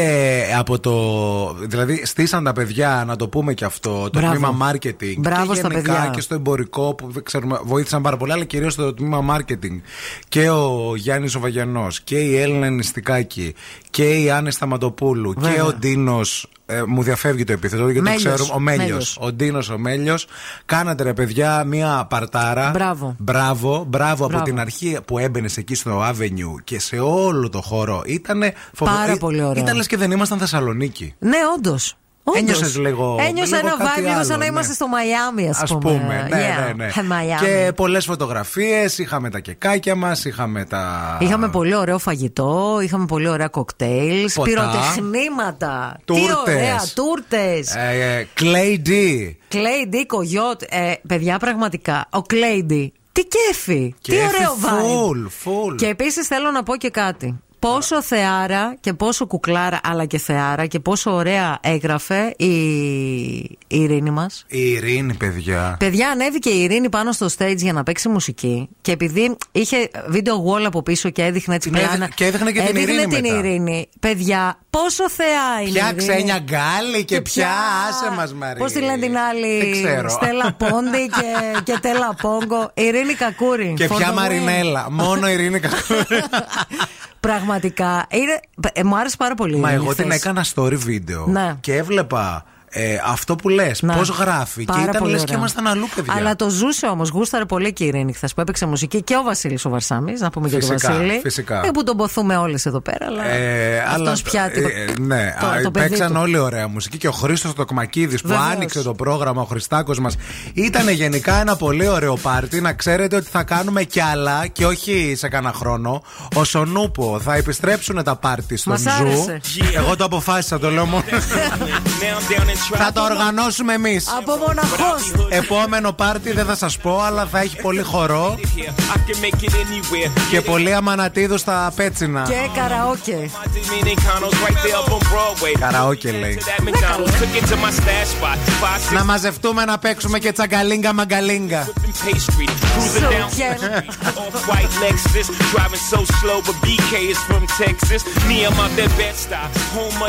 από το. Δηλαδή, στήσαν τα παιδιά, να το πούμε και αυτό, το Μπράβο. τμήμα marketing. Μπράβο και στα γενικά παιδιά. και στο εμπορικό που δεν ξέρουμε, βοήθησαν πάρα πολύ, αλλά κυρίως στο τμήμα marketing. Και ο Γιάννης ο Βαγιανός και η Έλληνα Νηστικάκη και η Άννη Σταματοπούλου και Βέβαια. ο Ντίνος. Μου διαφεύγει το επίθετο γιατί Μέλιος. το ξέρουμε. Ο Μέλιος. Μέλιος. Ο Ντίνος ο Μέλιος. Κάνατε ρε παιδιά μία παρτάρα. Μπράβο. Μπράβο, μπράβο, από Μπράβο. την αρχή που έμπαινες εκεί στο Avenue και σε όλο το χώρο. Ήταν Πάρα πολύ ωραίο. Ήταν λες και δεν ήμασταν Θεσσαλονίκη. Ναι, όντως. Ένιωσες λίγο- Ένιωσα λίγο ένα κάτι vibe, λίγο άλλο, σαν να ναι. είμαστε στο Μαϊάμι, ας Ας πούμε. πούμε, ναι, Yeah. ναι, ναι. (laughs) Miami. Και πολλές φωτογραφίες, είχαμε τα κεκάκια μας, είχαμε τα. Είχαμε πολύ ωραίο φαγητό, είχαμε πολύ ωραία κοκτέιλς, Ποτά. πυροτεχνήματα. Τι Τούρτες. ωραία, τούρτες. Ε, ε, Clay D. Clay D, Κογιότ. Ε, παιδιά, πραγματικά. Ο Clay D. Τι κέφι. Τι Κέφι ωραίο vibe. full, full. Και επίσης θέλω να πω και κάτι. Πόσο θεάρα και πόσο κουκλάρα, αλλά και θεάρα και πόσο ωραία έγραφε η, η Ειρήνη μας. Η Ειρήνη, παιδιά. Παιδιά, ανέβηκε η Ειρήνη πάνω στο stage για να παίξει μουσική και επειδή είχε βίντεο wall από πίσω και έδειχνε έτσι Την πλάνα. έδει- και έδειχνε και την έδειχνε Ειρήνη την μετά. Ειρήνη. Παιδιά, πόσο θεά είναι. Ποια η Ειρήνη. ξένια γκάλη και ποια άσε μας Μαρία. Πώς τη λένε την άλλη; Δεν ξέρω. Στέλλα Πόντι και, και Τέλα Πόγκο. Ειρήνη Κακούρη. Και For ποια the win. Μαρινέλα. Μόνο η Ειρήνη Κακούρη. (laughs) Πραγματικά. Είναι, ε, μου άρεσε πάρα πολύ. η Μα Ειρήνη εγώ την χθες. έκανα story video Ναι. και έβλεπα ε, αυτό που λες, Να. πώς γράφει. Και Πάρα ήταν πολύ λες και ωραία. ήμασταν αλλού, παιδιά. Αλλά το ζούσε όμως. Γούσταρε πολύ και η Ειρήνη χθε που έπαιξε μουσική και ο Βασίλης ο Βαρσάμι. Να πούμε για τον Φυσικά, Βασίλη. φυσικά. Ε, που τον ποθούμε όλες εδώ πέρα. Αλλά Ε, αλλά- αυτός πια τι- ε, ε, ναι, το- α, το παιδί παίξαν του. όλοι ωραία μουσική και ο Χρήστος Τοκμακίδη που Βεβαίως. άνοιξε το πρόγραμμα, ο Χριστάκος μας. Ήταν γενικά ένα πολύ ωραίο πάρτι. Να ξέρετε ότι θα κάνουμε κι άλλα και όχι σε κανένα χρόνο. Ο Σονούπο θα επιστρέψουν τα πάρτι στον Μας Ζου. άρεσε. Εγώ το αποφάσισα, το λέω μόνο. (laughs) Θα το οργανώσουμε εμείς. Από μοναχός. Επόμενο πάρτι δεν θα σας πω, αλλά θα έχει πολύ χορό. και πολύ αμανατίδους στα πέτσινα. Και καραόκε. Καραόκε λέει. Ναι, να μαζευτούμε να παίξουμε και τσαγκαλίγκα μαγκαλίγκα. Home of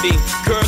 see.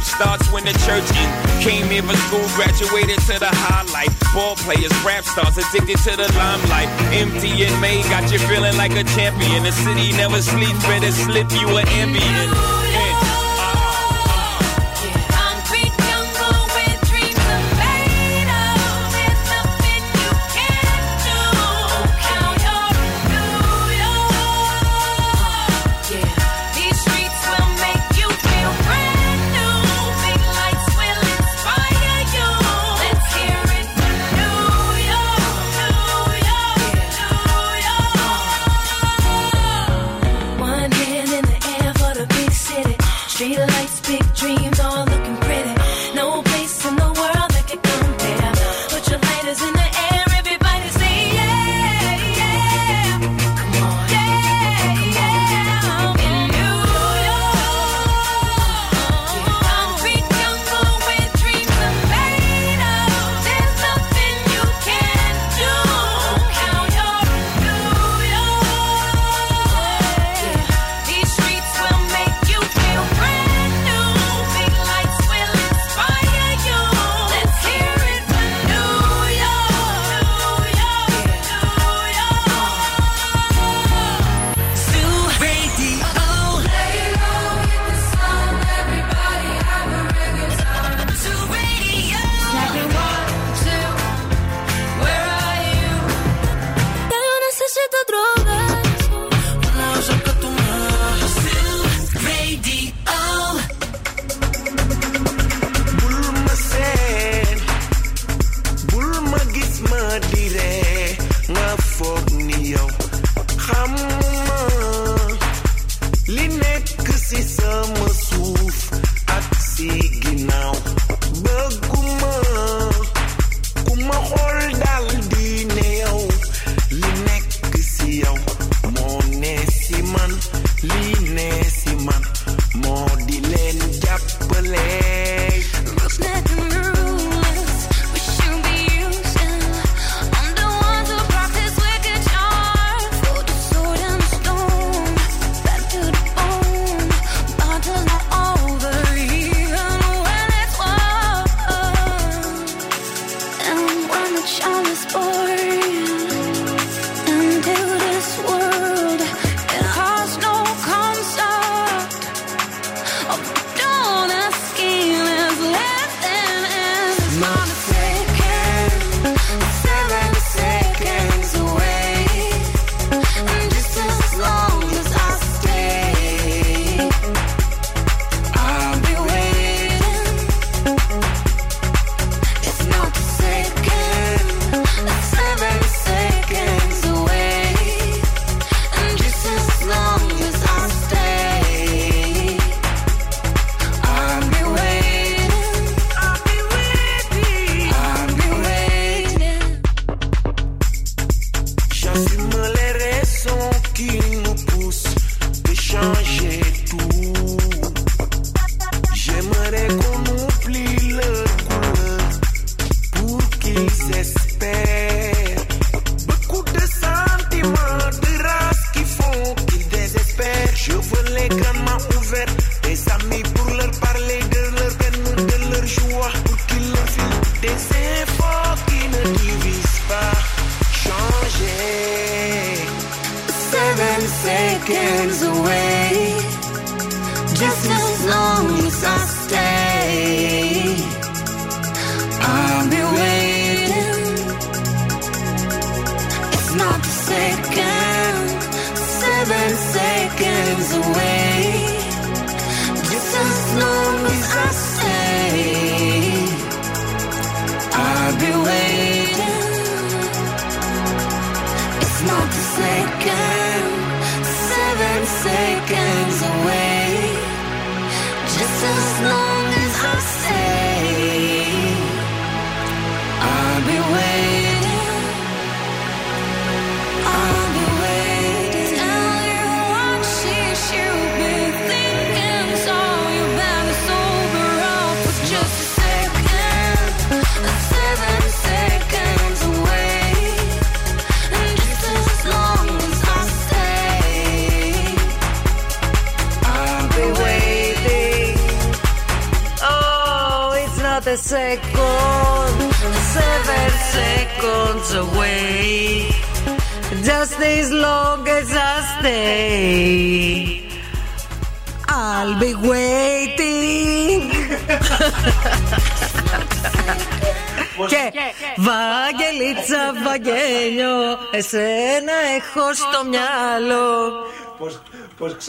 Life starts when the church in. Came in for school. Graduated to the highlight. Ball players, rap stars addicted to the limelight. Empty in May. Got you feeling like a champion. The city never sleeps. Better slip you an ambient.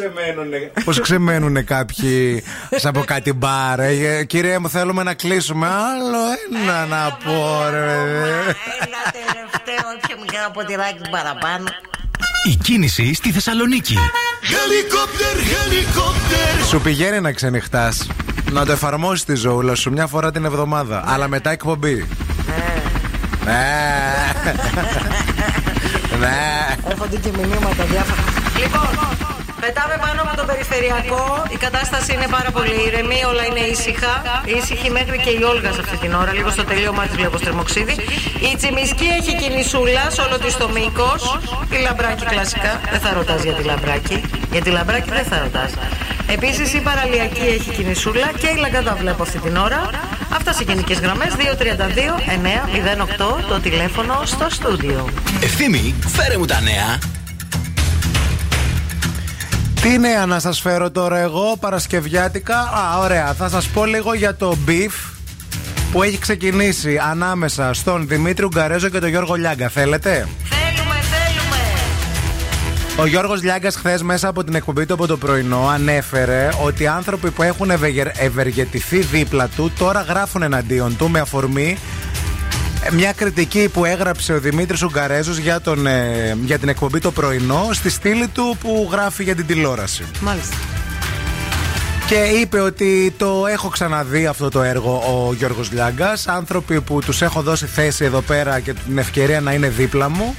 Ξεμένουνε, πώς ξεμένουνε κάποιοι σε από κάτι μπαρ. Ε, κύριε μου, θέλουμε να κλείσουμε. Άλλο ένα να πω, ρε. Τελευταίο, όποια μικρά ποτηράκι παραπάνω. Η κίνηση στη Θεσσαλονίκη. Helicopter, helicopter. Σου πηγαίνει να ξενυχτάς. Να το εφαρμόσεις τη ζωούλα σου μια φορά την εβδομάδα. Αλλά μετά εκπομπή. Ναι. (laughs) Ναι. Έρχονται και μηνύματα διάφορα. Λοιπόν, πετάμε πάνω από το περιφερειακό. Η κατάσταση είναι πάρα πολύ ήρεμη, όλα είναι ήσυχα. Ήσυχη μέχρι και η Όλγα σε αυτή την ώρα. Λίγο στο τελείωμά της βλέπω στρεμοξίδι. Η Τσιμισκή έχει κινησούλα σε όλο της το μήκος. Η Λαμπράκη κλασικά. Δεν θα ρωτάς για τη Λαμπράκη. Για τη Λαμπράκη δεν θα ρωτάς. Επίσης η Παραλιακή έχει κινησούλα και η Λαγκάδα βλέπω αυτή την ώρα. Αυτά σε γενικές γραμμές 232 908 το τηλέφωνο στο στούντιο. Ευθύμη, φέρε μου τα νέα. Τι νέα να σας φέρω τώρα εγώ Παρασκευιάτικα; Α ωραία θα σας πω λίγο για το beef Που έχει ξεκινήσει ανάμεσα στον Δημήτρη Ουγκαρέζο και τον Γιώργο Λιάγκα Θέλετε; Θέλουμε, θέλουμε. Ο Γιώργος Λιάγκας, χθες μέσα από την εκπομπή του από το πρωινό, ανέφερε ότι οι άνθρωποι που έχουν ευεργε- ευεργετηθεί δίπλα του τώρα γράφουν εναντίον του με αφορμή ε, μια κριτική που έγραψε ο Δημήτρης Ουγγαρέζος για, τον, ε, για την εκπομπή το πρωινό στη στήλη του που γράφει για την τηλεόραση. Μάλιστα. Και είπε ότι το έχω ξαναδεί αυτό το έργο ο Γιώργος Λιάγκας Άνθρωποι που τους έχω δώσει θέση εδώ πέρα και την ευκαιρία να είναι δίπλα μου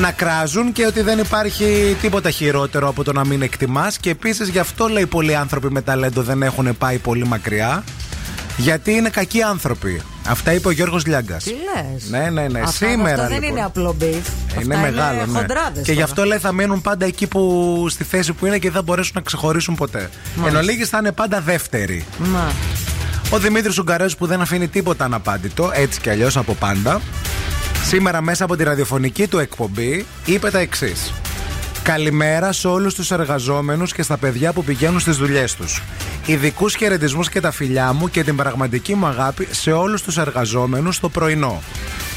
Να κράζουν και ότι δεν υπάρχει τίποτα χειρότερο από το να μην εκτιμάς Και επίσης γι' αυτό λέει πολλοί άνθρωποι με ταλέντο δεν έχουν πάει πολύ μακριά Γιατί είναι κακοί άνθρωποι Αυτά είπε ο Γιώργος Λιάγκας Τι λες; Ναι, ναι, ναι. Αυτά- Σήμερα αυτό δεν λοιπόν. είναι απλό beef. Είναι Αυτά μεγάλο, ναι. χοντράδες Και γι' τώρα. αυτό λέει θα μείνουν πάντα εκεί που στη θέση που είναι και δεν θα μπορέσουν να ξεχωρίσουν ποτέ. Μάλιστα. Εν ολίγης θα είναι πάντα δεύτεροι. Να. Ο Δημήτρης Ουγγαρέζο που δεν αφήνει τίποτα αναπάντητο, έτσι κι αλλιώς από πάντα, σήμερα μέσα από τη ραδιοφωνική του εκπομπή είπε τα εξής. Καλημέρα σε όλους τους εργαζόμενους και στα παιδιά που πηγαίνουν στις δουλειές τους. Ειδικούς χαιρετισμούς και τα φιλιά μου και την πραγματική μου αγάπη σε όλους τους εργαζόμενους στο πρωινό.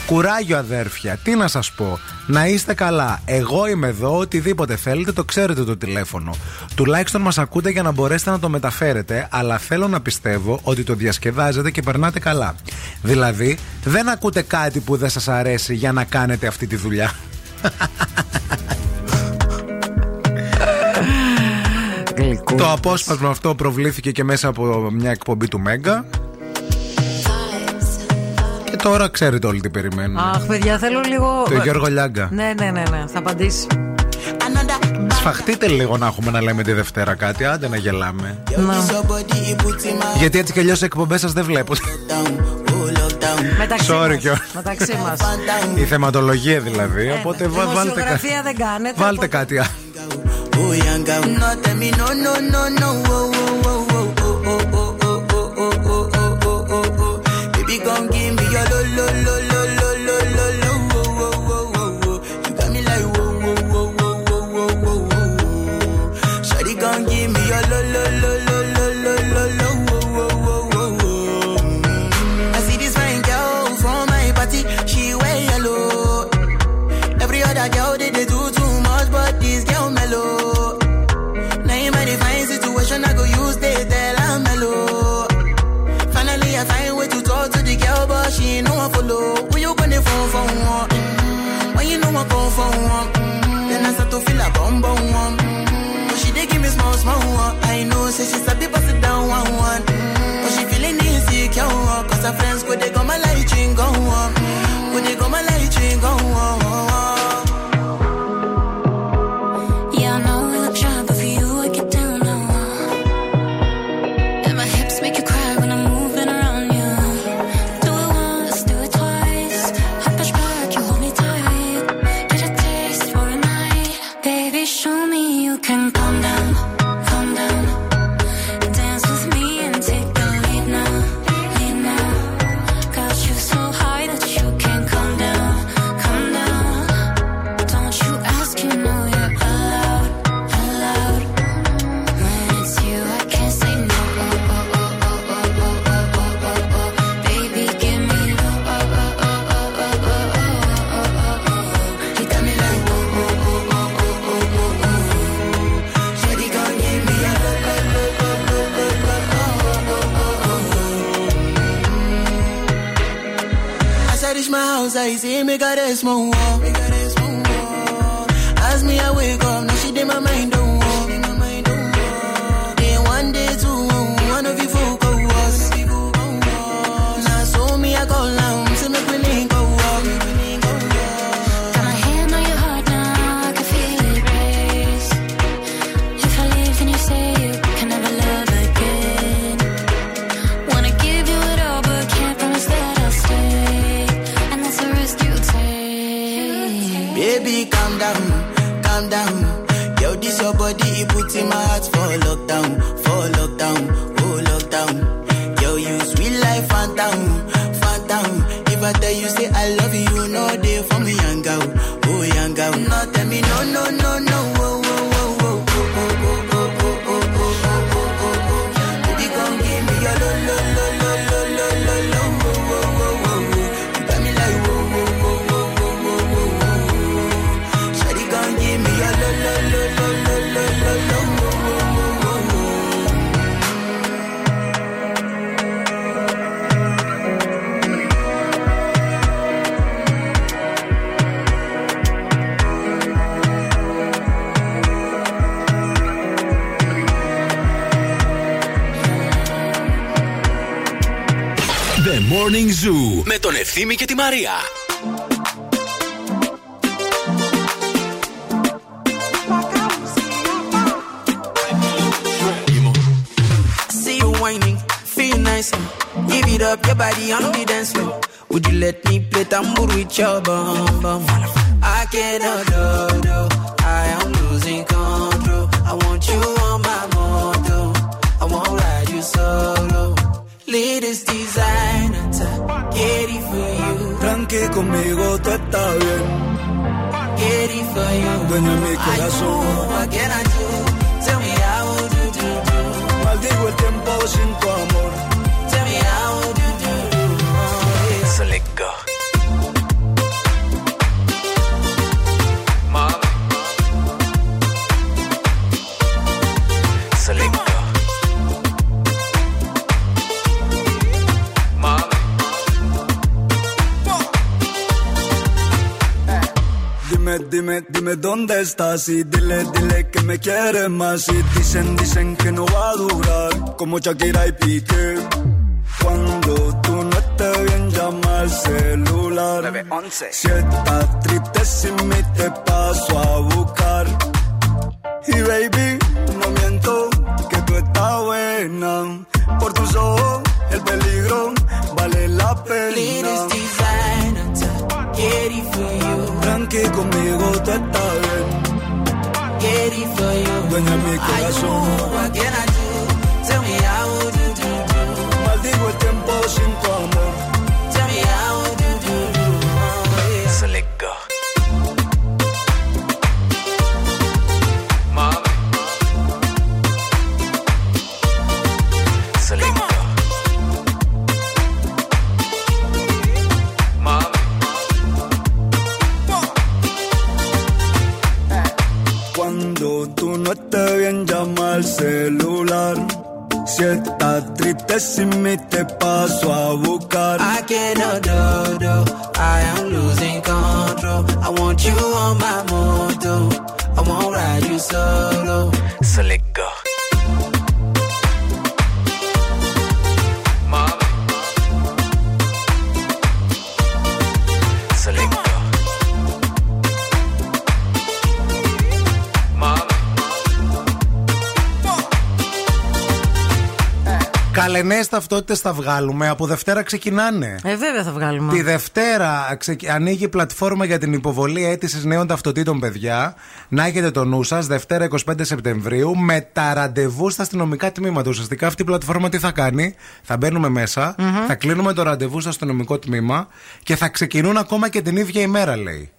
Κουράγιο αδέρφια, τι να σας πω. Να είστε καλά. Εγώ είμαι εδώ, οτιδήποτε θέλετε το ξέρετε το τηλέφωνο. Τουλάχιστον μας ακούτε για να μπορέσετε να το μεταφέρετε, αλλά θέλω να πιστεύω ότι το διασκεδάζετε και περνάτε καλά. Δηλαδή, δεν ακούτε κάτι που δεν σας αρέσει για να κάνετε αυτή τη δουλειά. (laughs) Το απόσπασμα αυτό προβλήθηκε και μέσα από μια εκπομπή του Μέγκα. Και τώρα ξέρετε όλοι τι περιμένουν. Αχ, παιδιά, θέλω λίγο. Το Γιώργο Λιάγκα. Ναι, ναι, ναι, ναι, θα απαντήσει. Σφαχτείτε λίγο να έχουμε να λέμε τη Δευτέρα κάτι, άντε να γελάμε. Να. Γιατί έτσι κι αλλιώς εκπομπές σας δεν βλέπω. Μεταξύ Sorry μας. κιόλας. Μεταξύ μας. Η θεματολογία δηλαδή. Οπότε βα- βάλτε, κα- Δημοσιογραφία δεν κάνετε. βάλτε κάτι άλλο. Oh, girl. No, tell me no, no, no, no. Oh, oh, oh, oh, oh, oh, oh, oh, oh, oh, oh, oh, oh, oh, oh. Baby, come give me your lo, lo, lo, lo, go feel a bum bum one. But she dey give me small small one. I know, say she's a país e me garez mon puts in my heart for lockdown, for lockdown, oh lockdown. Τον Ευθύμη και τη Μαρία. See you whining, feel nice. Give it up, your body on the dance floor. Would you let me play tambour with your bum bum? I cannot do, rain. Ready for you. Gonna make. What can I do? Tell me how do do do. Maldigo el tiempo sin. Dime, dónde estás y dile, dile que me quieres más. Y dicen, dicen que no va a durar, como Shakira y Piqué. Cuando tú no estés bien, llama al celular. Si estás triste sin mí, te paso a buscar. Y baby, dueña mi corazón. Θα βγάλουμε. Από Δευτέρα ξεκινάνε. Ε, βέβαια θα βγάλουμε. Τη Δευτέρα ξεκι- ανοίγει η πλατφόρμα για την υποβολή αίτησης νέων ταυτοτήτων, παιδιά. Να έχετε το νου σας, Δευτέρα 25 Σεπτεμβρίου, με τα ραντεβού στα αστυνομικά τμήματα. Ουσιαστικά αυτή η πλατφόρμα τι θα κάνει, θα μπαίνουμε μέσα, θα κλείνουμε το ραντεβού στο αστυνομικό τμήμα και θα ξεκινούν ακόμα και την ίδια ημέρα, λέει.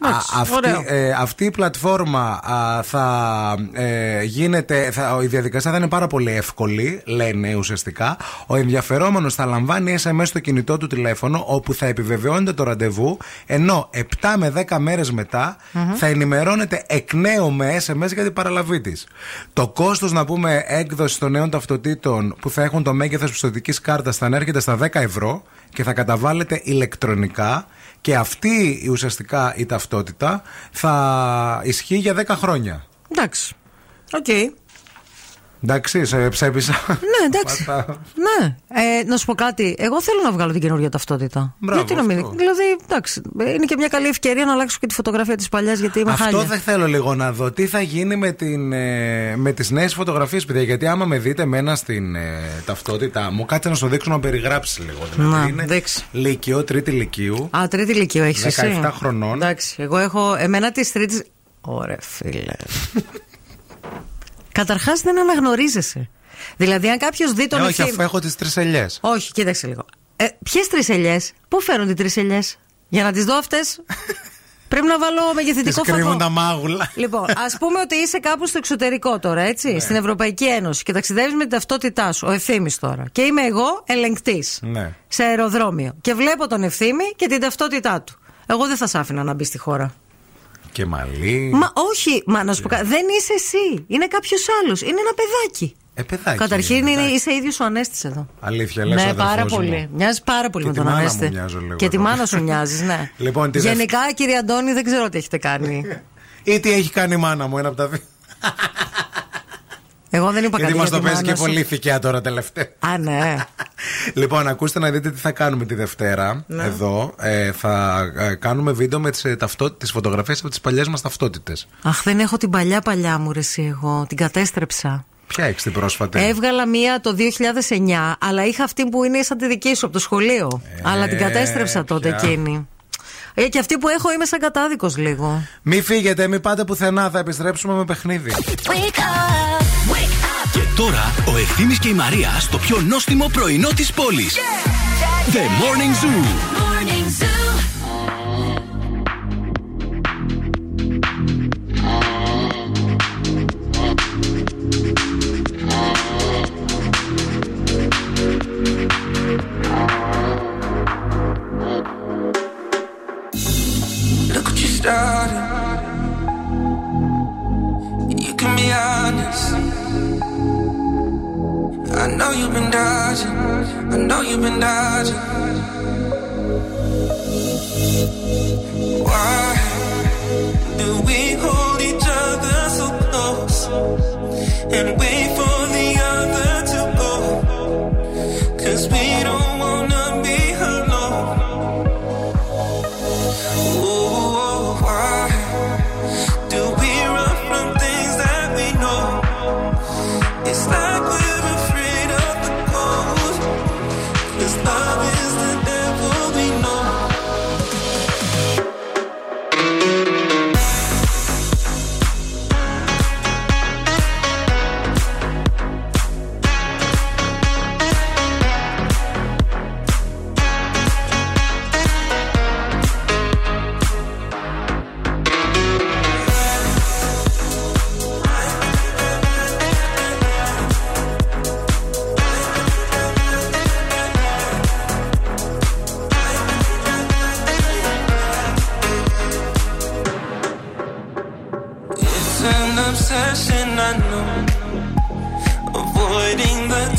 Α, αυτή, ωραίο. ε, αυτή η πλατφόρμα α, θα ε, γίνεται, θα, η διαδικασία θα είναι πάρα πολύ εύκολη, λένε ουσιαστικά. Ο ενδιαφερόμενος θα λαμβάνει SMS στο κινητό του τηλέφωνο, όπου θα επιβεβαιώνεται το ραντεβού, ενώ 7 με 10 μέρες μετά θα ενημερώνεται εκ νέου με SMS για την παραλαβή της. Το κόστος, να πούμε, έκδοσης των νέων ταυτοτήτων που θα έχουν το μέγεθος πιστοτικής κάρτας θα ανέρχεται στα 10 ευρώ και θα καταβάλλεται ηλεκτρονικά Και αυτή η ουσιαστικά η ταυτότητα θα ισχύει για 10 χρόνια. Εντάξει. Οκ. Εντάξει, σε έπεισα. Ναι, εντάξει. ναι. Ε, να σου πω κάτι. Εγώ θέλω να βγάλω την καινούργια ταυτότητα. Μπράβο, γιατί να μην; αυτό. Δηλαδή, εντάξει. Είναι και μια καλή ευκαιρία να αλλάξω και τη φωτογραφία της παλιάς γιατί είμαι Αυτό χάλια. δεν θέλω λίγο να δω. Τι θα γίνει με, την, ε, με τις νέες φωτογραφίες, παιδιά; Γιατί άμα με δείτε εμένα στην ε, ταυτότητά μου, κάτσε να σου δείξω να περιγράψεις λίγο. Δηλαδή, Να, είναι δείξε. Λύκειο, τρίτη λυκείου. Α, τρίτη ηλικία έχεις εσύ. 17 χρονών. Εντάξει. Εγώ έχω. Εμένα τη τρίτη. Ωραία, φίλε. Καταρχάς δεν αναγνωρίζεσαι. Δηλαδή, αν κάποιος δει τον Ε, όχι, ευθύ- αφού έχω τις τρεις ελιές. Όχι, κοίταξε λίγο. Ε, Ποιες τρεις ελιές, Πού φέρουν οι τρεις ελιές, Για να τις δω αυτές; (laughs) Πρέπει να βάλω Τις μεγεθυντικό κρύβουν φακό. τα μάγουλα. Λοιπόν, ας πούμε ότι είσαι κάπου στο εξωτερικό τώρα, έτσι, Ναι. στην Ευρωπαϊκή Ένωση και ταξιδεύεις με την ταυτότητά σου, ο ευθύνη τώρα. Και είμαι εγώ ελεγκτής Ναι. σε αεροδρόμιο. Και βλέπω τον ευθύνη και την ταυτότητά του. Εγώ δεν θα σ' άφηνα να μπει στη χώρα. Και μαλλί. Μα όχι, μα να σου πω κάτι. Δεν είσαι εσύ. Είναι κάποιος άλλος. Είναι ένα παιδάκι. Ε, παιδάκι. Καταρχήν είναι, είναι, είσαι ίδιος ο Ανέστης εδώ. Αλήθεια, λες ο Ναι, αδερφός πάρα μου. πολύ. Μοιάζει πάρα πολύ Και με τη τον μάνα Ανέστη. μου μοιάζω λίγο Και τη εγώ. μάνα σου μοιάζεις, ναι. (laughs) Λοιπόν, τη δευ- Γενικά, κύριε Αντώνη, δεν ξέρω τι έχετε κάνει. (laughs) Ή τι έχει κάνει η μάνα μου, ένα από τα δύο. (laughs) Εγώ δεν είπα Γιατί κάτι μας για το τη παίζει μάνα και σου. πολύ θικιά τώρα τελευταία. Α, ναι. (laughs) Λοιπόν, ακούστε να δείτε τι θα κάνουμε τη Δευτέρα. Ναι. Εδώ ε, θα ε, κάνουμε βίντεο με τις, ε, ταυτό- τις φωτογραφίες από τις παλιές μας ταυτότητες. Αχ, δεν έχω την παλιά παλιά μου, ρε, εσύ, εγώ. Την κατέστρεψα. Ποια έχεις την πρόσφατη; Έβγαλα μία το 2009, αλλά είχα αυτή που είναι σαν τη δική σου από το σχολείο. αλλά την κατέστρεψα τότε ποια. εκείνη. Ε, και αυτή που έχω είμαι σαν κατάδικος λίγο. Μη φύγετε, μη πάτε πουθενά, θα επιστρέψουμε με παιχνίδι. Και τώρα ο Ευθύμης και η Μαρία στο πιο νόστιμο πρωινό της πόλης. The Morning Zoo. Look what you started. You can be honest. I know you've been dodging. I know you've been dodging. Why do we hold each other so close and wait for the other to go? Cause we don't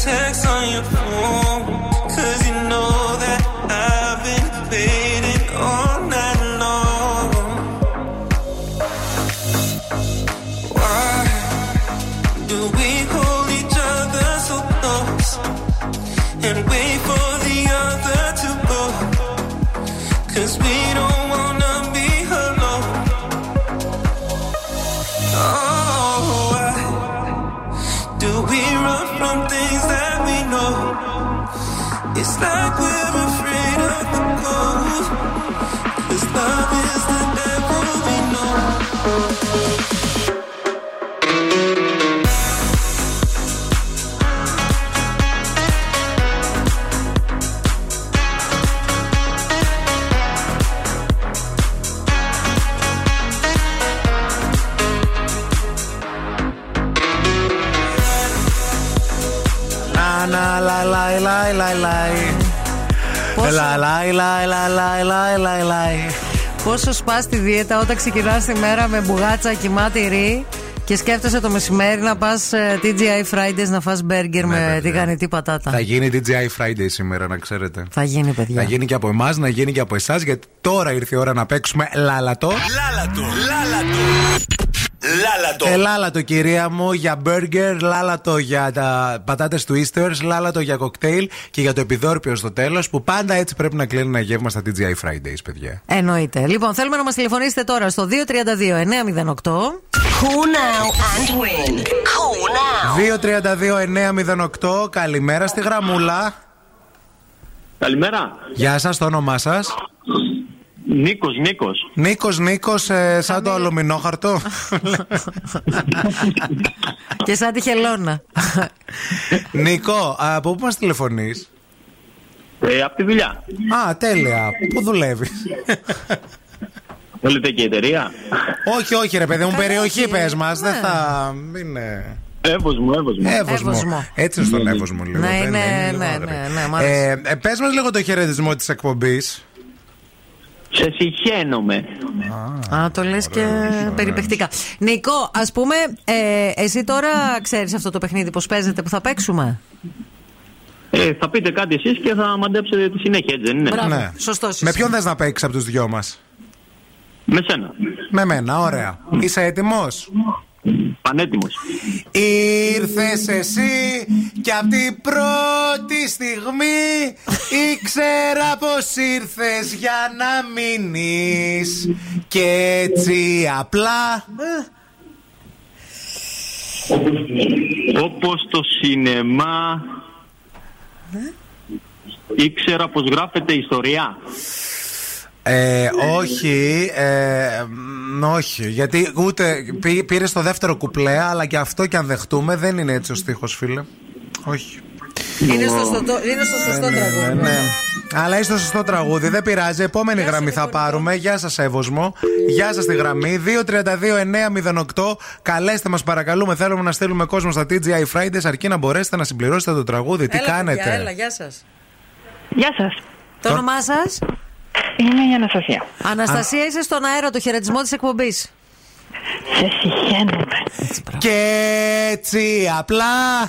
text on your phone. Cause you know that I've been waiting like we Πόσο- Λα, λα, λα, λα, λα, λα, λα, λα. Πόσο σπά τη δίαιτα όταν ξεκινάς τη μέρα με μπουγάτσα και μάτιρι Και σκέφτεσαι το μεσημέρι να πας TGI Fridays να φας μπέργκερ με τηγανιτή πατάτα. Θα γίνει DJI Friday σήμερα, να ξέρετε. Θα γίνει, παιδιά. Θα γίνει και από εμάς, να γίνει και από εσάς, γιατί τώρα ήρθε η ώρα να παίξουμε λάλατο. Λάλατο, λάλατο. Λάλατο. Ε, λάλατο, κυρία μου, για μπέργκερ, λάλατο για τα πατάτες twisters, λάλατο για κοκτέιλ και για το επιδόρπιο στο τέλος, που πάντα έτσι πρέπει να κλείνει ένα γεύμα στα TGI Fridays, παιδιά. Εννοείται. Λοιπόν, θέλουμε να μας τηλεφωνήσετε τώρα στο 232-908. Call now and win. Call now. 232-908, καλημέρα στη γραμμούλα. Καλημέρα. Γεια σας, το όνομά σας. Νίκος, Νίκος. Νίκος, Νίκος, σαν το αλουμινόχαρτο. και σαν τη χελώνα. Νίκο, από πού μας τηλεφωνείς; Ε, από τη δουλειά. Α, τέλεια. Πού δουλεύεις; Θέλετε και εταιρεία; όχι, όχι, ρε παιδί μου, περιοχή πες μας. Δεν Ναι. θα. Είναι. Εύωσμο, εύωσμο. Εύωσμο. Εύωσμο. Έτσι είναι στον Εύωσμο λίγο. Ναι, δεν είναι, λίγο ναι, άγριο. ναι, ναι, μ' αρέσει. Ε, ε, πες μας λίγο το χαιρετισμό της εκπομπής. Σε συχαίνομαι. Α, το λες και περιπεκτικά. Νικό, ας πούμε, ε, εσύ τώρα ξέρεις αυτό το παιχνίδι πώς παίζεται που θα παίξουμε; Ε, θα πείτε κάτι εσείς και θα μαντέψετε τη συνέχεια, έτσι δεν είναι; Ναι. Με ποιον θες να παίξεις από τους δυο μας; Με σένα. Με μένα, ωραία. Είσαι έτοιμος; Πανέτοιμος. Ήρθες εσύ και από την πρώτη στιγμή ήξερα πως ήρθες για να μείνεις και έτσι απλά Όπως το σινεμά ήξερα πως γράφεται ιστορία. Ε, όχι, ε, μ, όχι. Γιατί ούτε πήρε το δεύτερο κουπλέ, αλλά και αυτό και αν δεχτούμε δεν είναι έτσι ο στίχος, φίλε. Όχι. Είναι στο, σωστό, είναι στο σωστό τραγούδι. Ναι. Αλλά είσαι στο σωστό τραγούδι, δεν πειράζει. Επόμενη γραμμή θα πάρουμε. Γεια σας, Εύωσμο. Γεια σας στη γραμμή. 232-908. Καλέστε μας, παρακαλούμε. Θέλουμε να στείλουμε κόσμο στα TGI Fridays αρκεί να μπορέσετε να συμπληρώσετε το τραγούδι. Τι Έλα, κάνετε; παιδιά, έλα, γεια σας. Γεια σας. Το όνομά σας; Είμαι η Αναστασία. Αναστασία, είσαι στον αέρα, το χαιρετισμό της εκπομπής. Σε συχαίνομαι. Και έτσι απλά.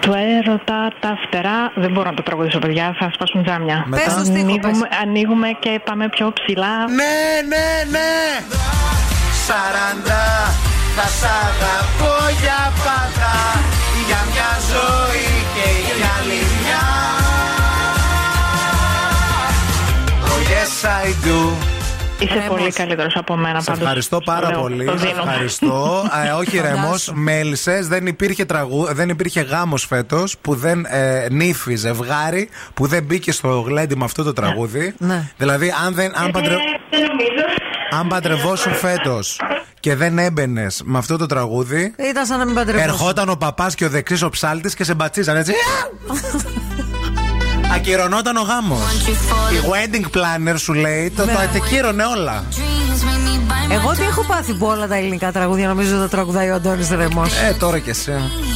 Του έρωτα τα φτερά. Δεν μπορώ να το τραγουδήσω, παιδιά. Θα σπάσουν τζάμια. Μετά. Πες το στίχο, ανοίγουμε, ανοίγουμε και πάμε πιο ψηλά. Ναι, ναι, ναι. Σαράντα. Θα σ' αγαπώ για πάντα. Για μια ζωή και για άλλη μια. Yes I do. Είσαι πολύ καλύτερος από μένα Σε πάντως. ευχαριστώ πάρα Λέω, πολύ. το Σε δίνω. ευχαριστώ. Ε, όχι ρεμό, Φαντάσου. μέλισσες. Δεν υπήρχε, τραγού, δεν υπήρχε γάμος φέτος που δεν ε, νύφη ζευγάρι που δεν μπήκε στο γλέντι με αυτό το τραγούδι. Ναι. Δηλαδή, αν, δεν, αν, παντρε, αν παντρευόσουν φέτος και δεν έμπαινες με αυτό το τραγούδι. Ήταν σαν να μην παντρευόσουν. Ερχόταν ο παπάς και ο δεξί ο ψάλτης και σε μπατσίζαν έτσι. (laughs) Ακυρωνόταν ο γάμος. Η wedding planner σου λέει το, το ακύρωνε όλα. Εγώ τι έχω πάθει που όλα τα ελληνικά τραγούδια νομίζω ότι τα τραγουδάει ο Αντώνης Ρεμός. Ε, τώρα και εσύ.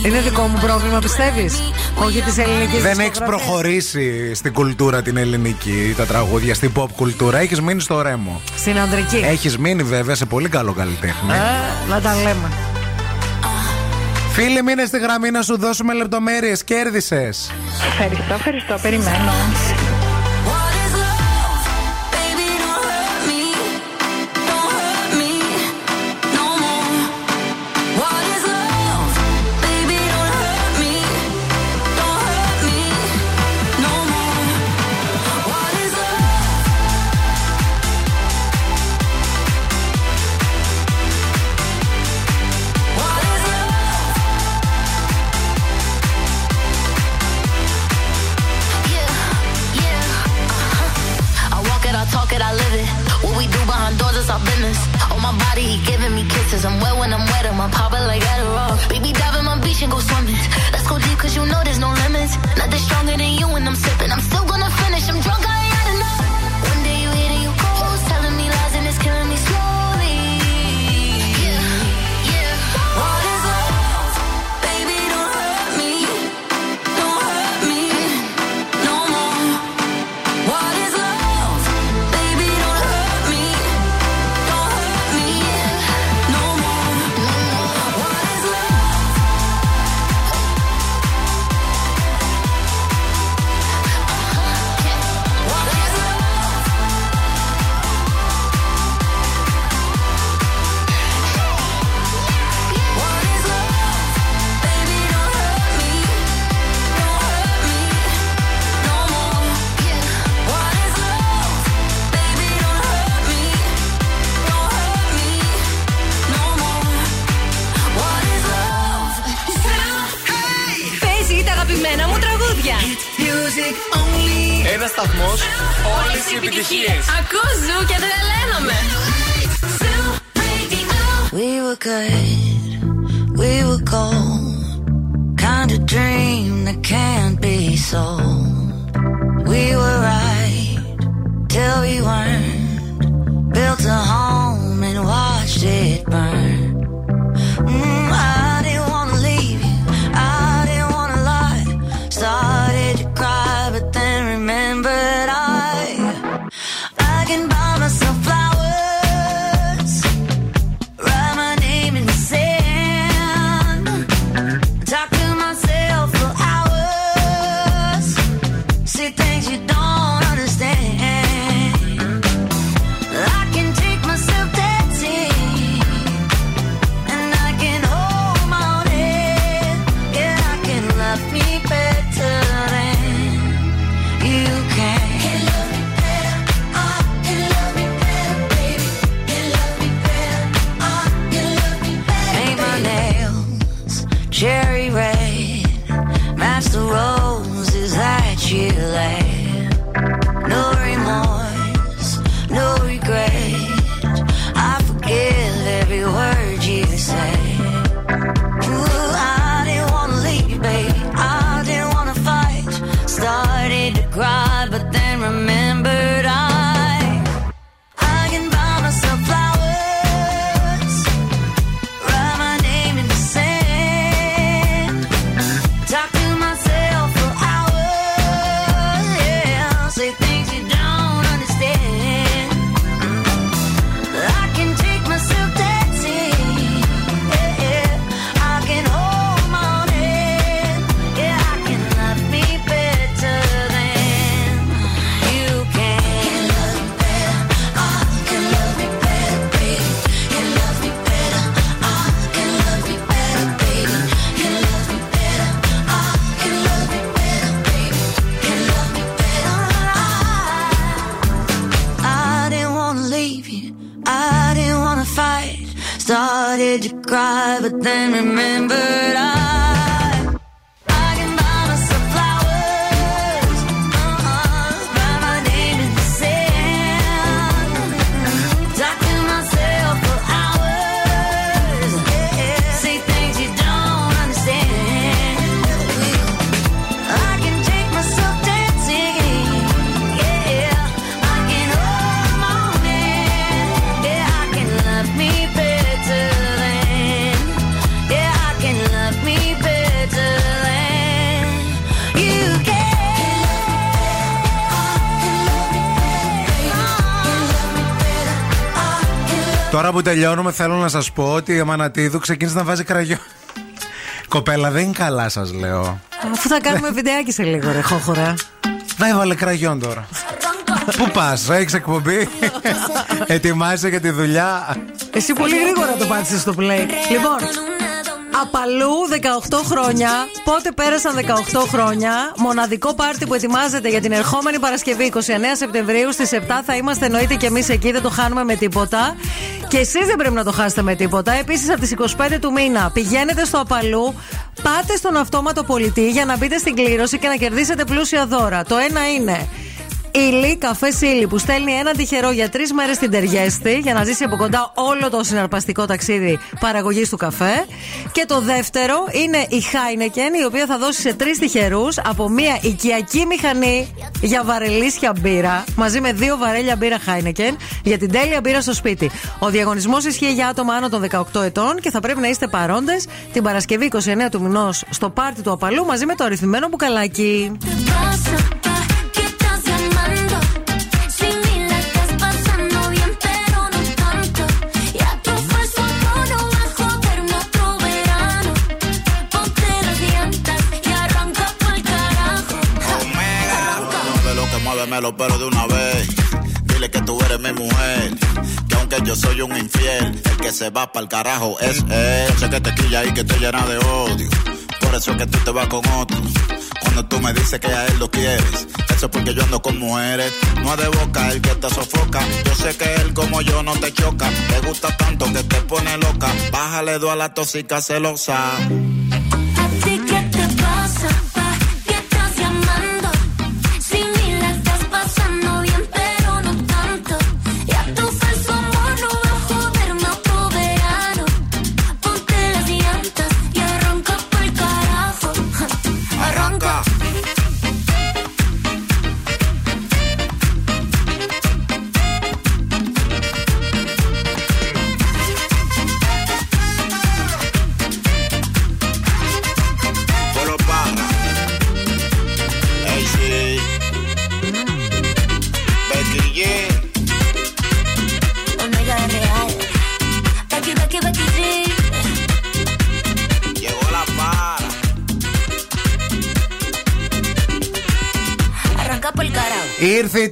Είναι δικό μου πρόβλημα, πιστεύεις; Όχι τη ελληνική Δεν έχεις προχωρήσει στην κουλτούρα την ελληνική, τα τραγούδια, στην pop κουλτούρα. Έχεις μείνει στο ρέμο. Στην ανδρική. Έχεις μείνει βέβαια σε πολύ καλό καλλιτέχνη. Ε, να τα λέμε. Φίλοι, μείνε στη γραμμή να σου δώσουμε λεπτομέρειες. Κέρδισες. Ευχαριστώ, ευχαριστώ. Περιμένω. Behind doors is our business. On my body, he giving me kisses. I'm wet when I'm wet, I'm popping like Adderall. Baby, dive in my beach and go swimming. Let's go deep, cause you know there's no limits. Nothing stronger than you when I'm sipping. Που τελειώνουμε, θέλω να σας πω ότι η Αμανατίδου ξεκίνησε να βάζει κραγιό. Κοπέλα, δεν είναι καλά, σας λέω. Αφού θα κάνουμε βιντεάκι σε λίγο, ρε χόχορα. Να έβαλε κραγιόν τώρα. Πού πας, έχεις εκπομπή; Ετοιμάζεσαι για τη δουλειά; Εσύ πολύ γρήγορα το πάτησες στο play. Λοιπόν, Απαλού 18 χρόνια. Πότε πέρασαν 18 χρόνια. Μοναδικό πάρτι που ετοιμάζεται για την ερχόμενη Παρασκευή 29 Σεπτεμβρίου στις 7 θα είμαστε εννοείται και εμείς εκεί. Δεν το χάνουμε με τίποτα. Και εσείς δεν πρέπει να το χάσετε με τίποτα. Επίσης από τις 25 του μήνα πηγαίνετε στο Απαλού. Πάτε στον αυτόματο πολιτή για να μπείτε στην κλήρωση και να κερδίσετε πλούσια δώρα. Το ένα είναι Ήλι, καφέ Σίλι που στέλνει έναν τυχερό για τρεις μέρες στην Τεργέστη για να ζήσει από κοντά όλο το συναρπαστικό ταξίδι παραγωγής του καφέ. Και το δεύτερο είναι η Heineken, η οποία θα δώσει σε τρεις τυχερούς από μια οικιακή μηχανή για βαρελίσια μπύρα, μαζί με δύο βαρέλια μπύρα Heineken για την τέλεια μπύρα στο σπίτι. Ο διαγωνισμός ισχύει για άτομα άνω των 18 ετών και θα πρέπει να είστε παρόντες την Παρασκευή 29 του μηνός στο πάρτι του Απαλού μαζί με το αριθμημένο μπουκαλάκι. Pero de una vez. Dile que tú eres mi mujer. Que aunque yo soy un infiel, el que se va pa'l carajo es él. Sé que te quilla y que te llena de odio. Por eso es que tú te vas con otro. Cuando tú me dices que a él lo quieres, eso es porque yo ando con mujeres. No de boca el que te sofoca. Yo sé que él como yo no te choca. Te gusta tanto que te pone loca. Bájale dos a la tóxica celosa.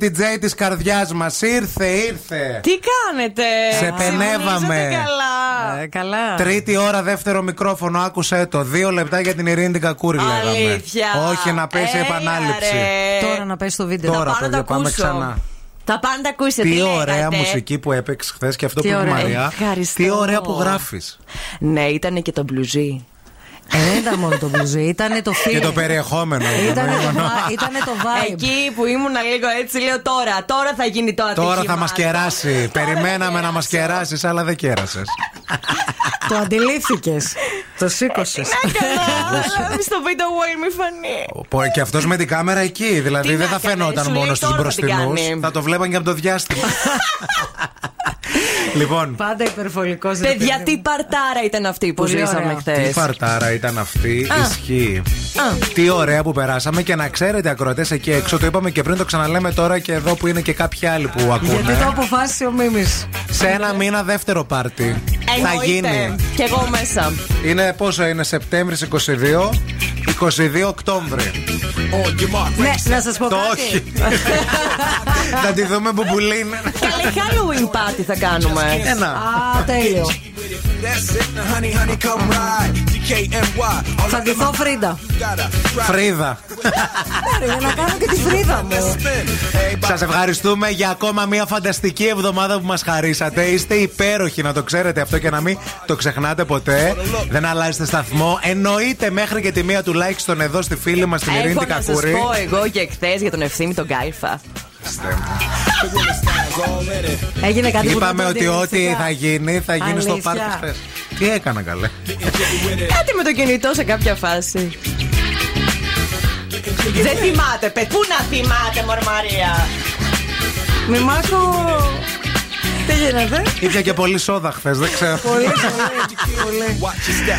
Ήρθε η TJ της καρδιάς μας. Ήρθε, ήρθε. Τι κάνετε, Σε πενεύαμε. Ξυπνήσατε καλά. Ε, καλά. Τρίτη ώρα, δεύτερο μικρόφωνο, άκουσε το. Δύο λεπτά για την Ειρήνη την Κακούρη, λέγαμε. Αλήθεια. Όχι, να πέσει Έλα, επανάληψη. ρε. Τώρα να πέσει το βίντεο. Τώρα, πάω να παιδιά, τα πάμε ακούσω. ξανά. Τα πάντα ακούσετε. Τι τι ωραία λέγατε; μουσική που έπαιξες χθες και αυτό Τι που είπε η ωραία. Μαριά. Ευχαριστώ. Τι ωραία που γράφεις. Ναι, ήταν και το μπλουζί. Ε, δεν ήταν μόνο το μπλουζί, ήταν το feeling. Και το περιεχόμενο. Ήτανε το, Ήτανε. vi- ήτανε το vibe. Εκεί που ήμουν λίγο έτσι, λέω τώρα, τώρα θα γίνει το ατύχημα. Τώρα θα μας κεράσει. Περιμέναμε να μας κεράσει, αλλά δεν κέρασες. το αντιλήφθηκες. το σήκωσες. Καλά, (laughs) μη στο βίντεο wall μη φανεί. Και αυτός με την κάμερα εκεί. Δηλαδή Τι δεν να θα κάνεις, φαινόταν σου λέει μόνος στους τώρα θα την μπροστινούς. κάνει. Θα το βλέπαν και από το διάστημα. (laughs) λοιπόν, Πάντα υπερβολικός. Παιδιά, τι παρτάρα ήταν αυτή που Πολύ ζήσαμε ωραία. τι χθε. Φαρτάρα ήταν αυτή. Α. Ισχύει. Τι ωραία που περάσαμε και να ξέρετε, ακροατές εκεί έξω, το είπαμε και πριν, το ξαναλέμε τώρα και εδώ που είναι και κάποιοι άλλοι που Γιατί το ακούνε. αποφάσισε ο Μίμης. Σε ένα μήνα δεύτερο πάρτι. Θα γίνει. Κι εγώ μέσα. Είναι πόσο είναι, Σεπτέμβρης 22, 22 Οκτώβρη. Ναι, να σας πω Το κάτι. όχι. Θα τη δούμε μπουμπουλίν. Καλή Halloween party θα κάνουμε. Ένα. Α, τέλειο. Θα ντυθώ Φρίντα. Φρίντα. Άρα, Για να κάνω και τη Φρίντα μου. Σας ευχαριστούμε για ακόμα μια φανταστική εβδομάδα που μας χαρίσατε. Είστε υπέροχοι να το ξέρετε αυτό και να μην το ξεχνάτε ποτέ. Δεν αλλάζετε σταθμό. Εννοείται μέχρι και τη μία τουλάχιστον εδώ στη φίλη μας την Ειρήνη Έχω την να σας Κακούρη. πω εγώ και χθες για τον ευθύμη τον Γκάιφα. Έγινε κάτι που Είπαμε δεν το ότι ό,τι αντιληφθήκα. θα γίνει θα γίνει στο Αλήθεια. πάρτι χθες. Τι έκανα καλέ. Κάτι με το κινητό σε κάποια φάση. Δεν θυμάται, πε. Πού να θυμάται, Μορμαρία. Μη μάθω. Τι γίνεται. Ήπια και πολύ σόδα χθε, δεν ξέρω. Πολύ, πολύ.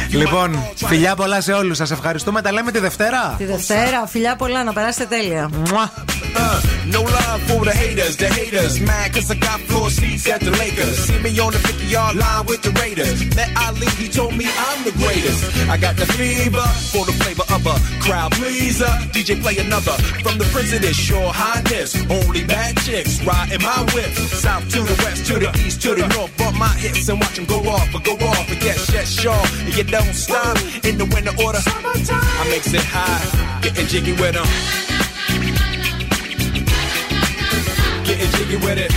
πολύ. Λοιπόν, φιλιά πολλά σε όλου. Σα ευχαριστούμε. Τα λέμε τη Δευτέρα. Τη Δευτέρα, φιλιά πολλά, να περάσετε τέλεια. Μουα. Uh, no love for the haters, the haters. Mad cause I got floor seats at the Lakers. See me on the 50 yard line with the Raiders. Met Ali, he told me I'm the greatest. I got the fever for the flavor of a crowd pleaser. DJ play another from the president, sure highness. Only bad chicks riding my whip. South to the west, to the east, to the north. Bump my hips and watch them go off, but go off. And yes, yes, sure. And you don't stop in the winter order. I makes it high, getting jiggy with them. Getting jiggy with it.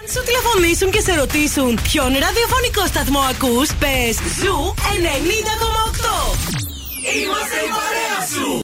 Αν σου τηλεφωνήσουν και σε ρωτήσουν ποιον ραδιοφωνικό σταθμό ακούς, πες Ζου 90,8. Είμαστε η παρέα σου.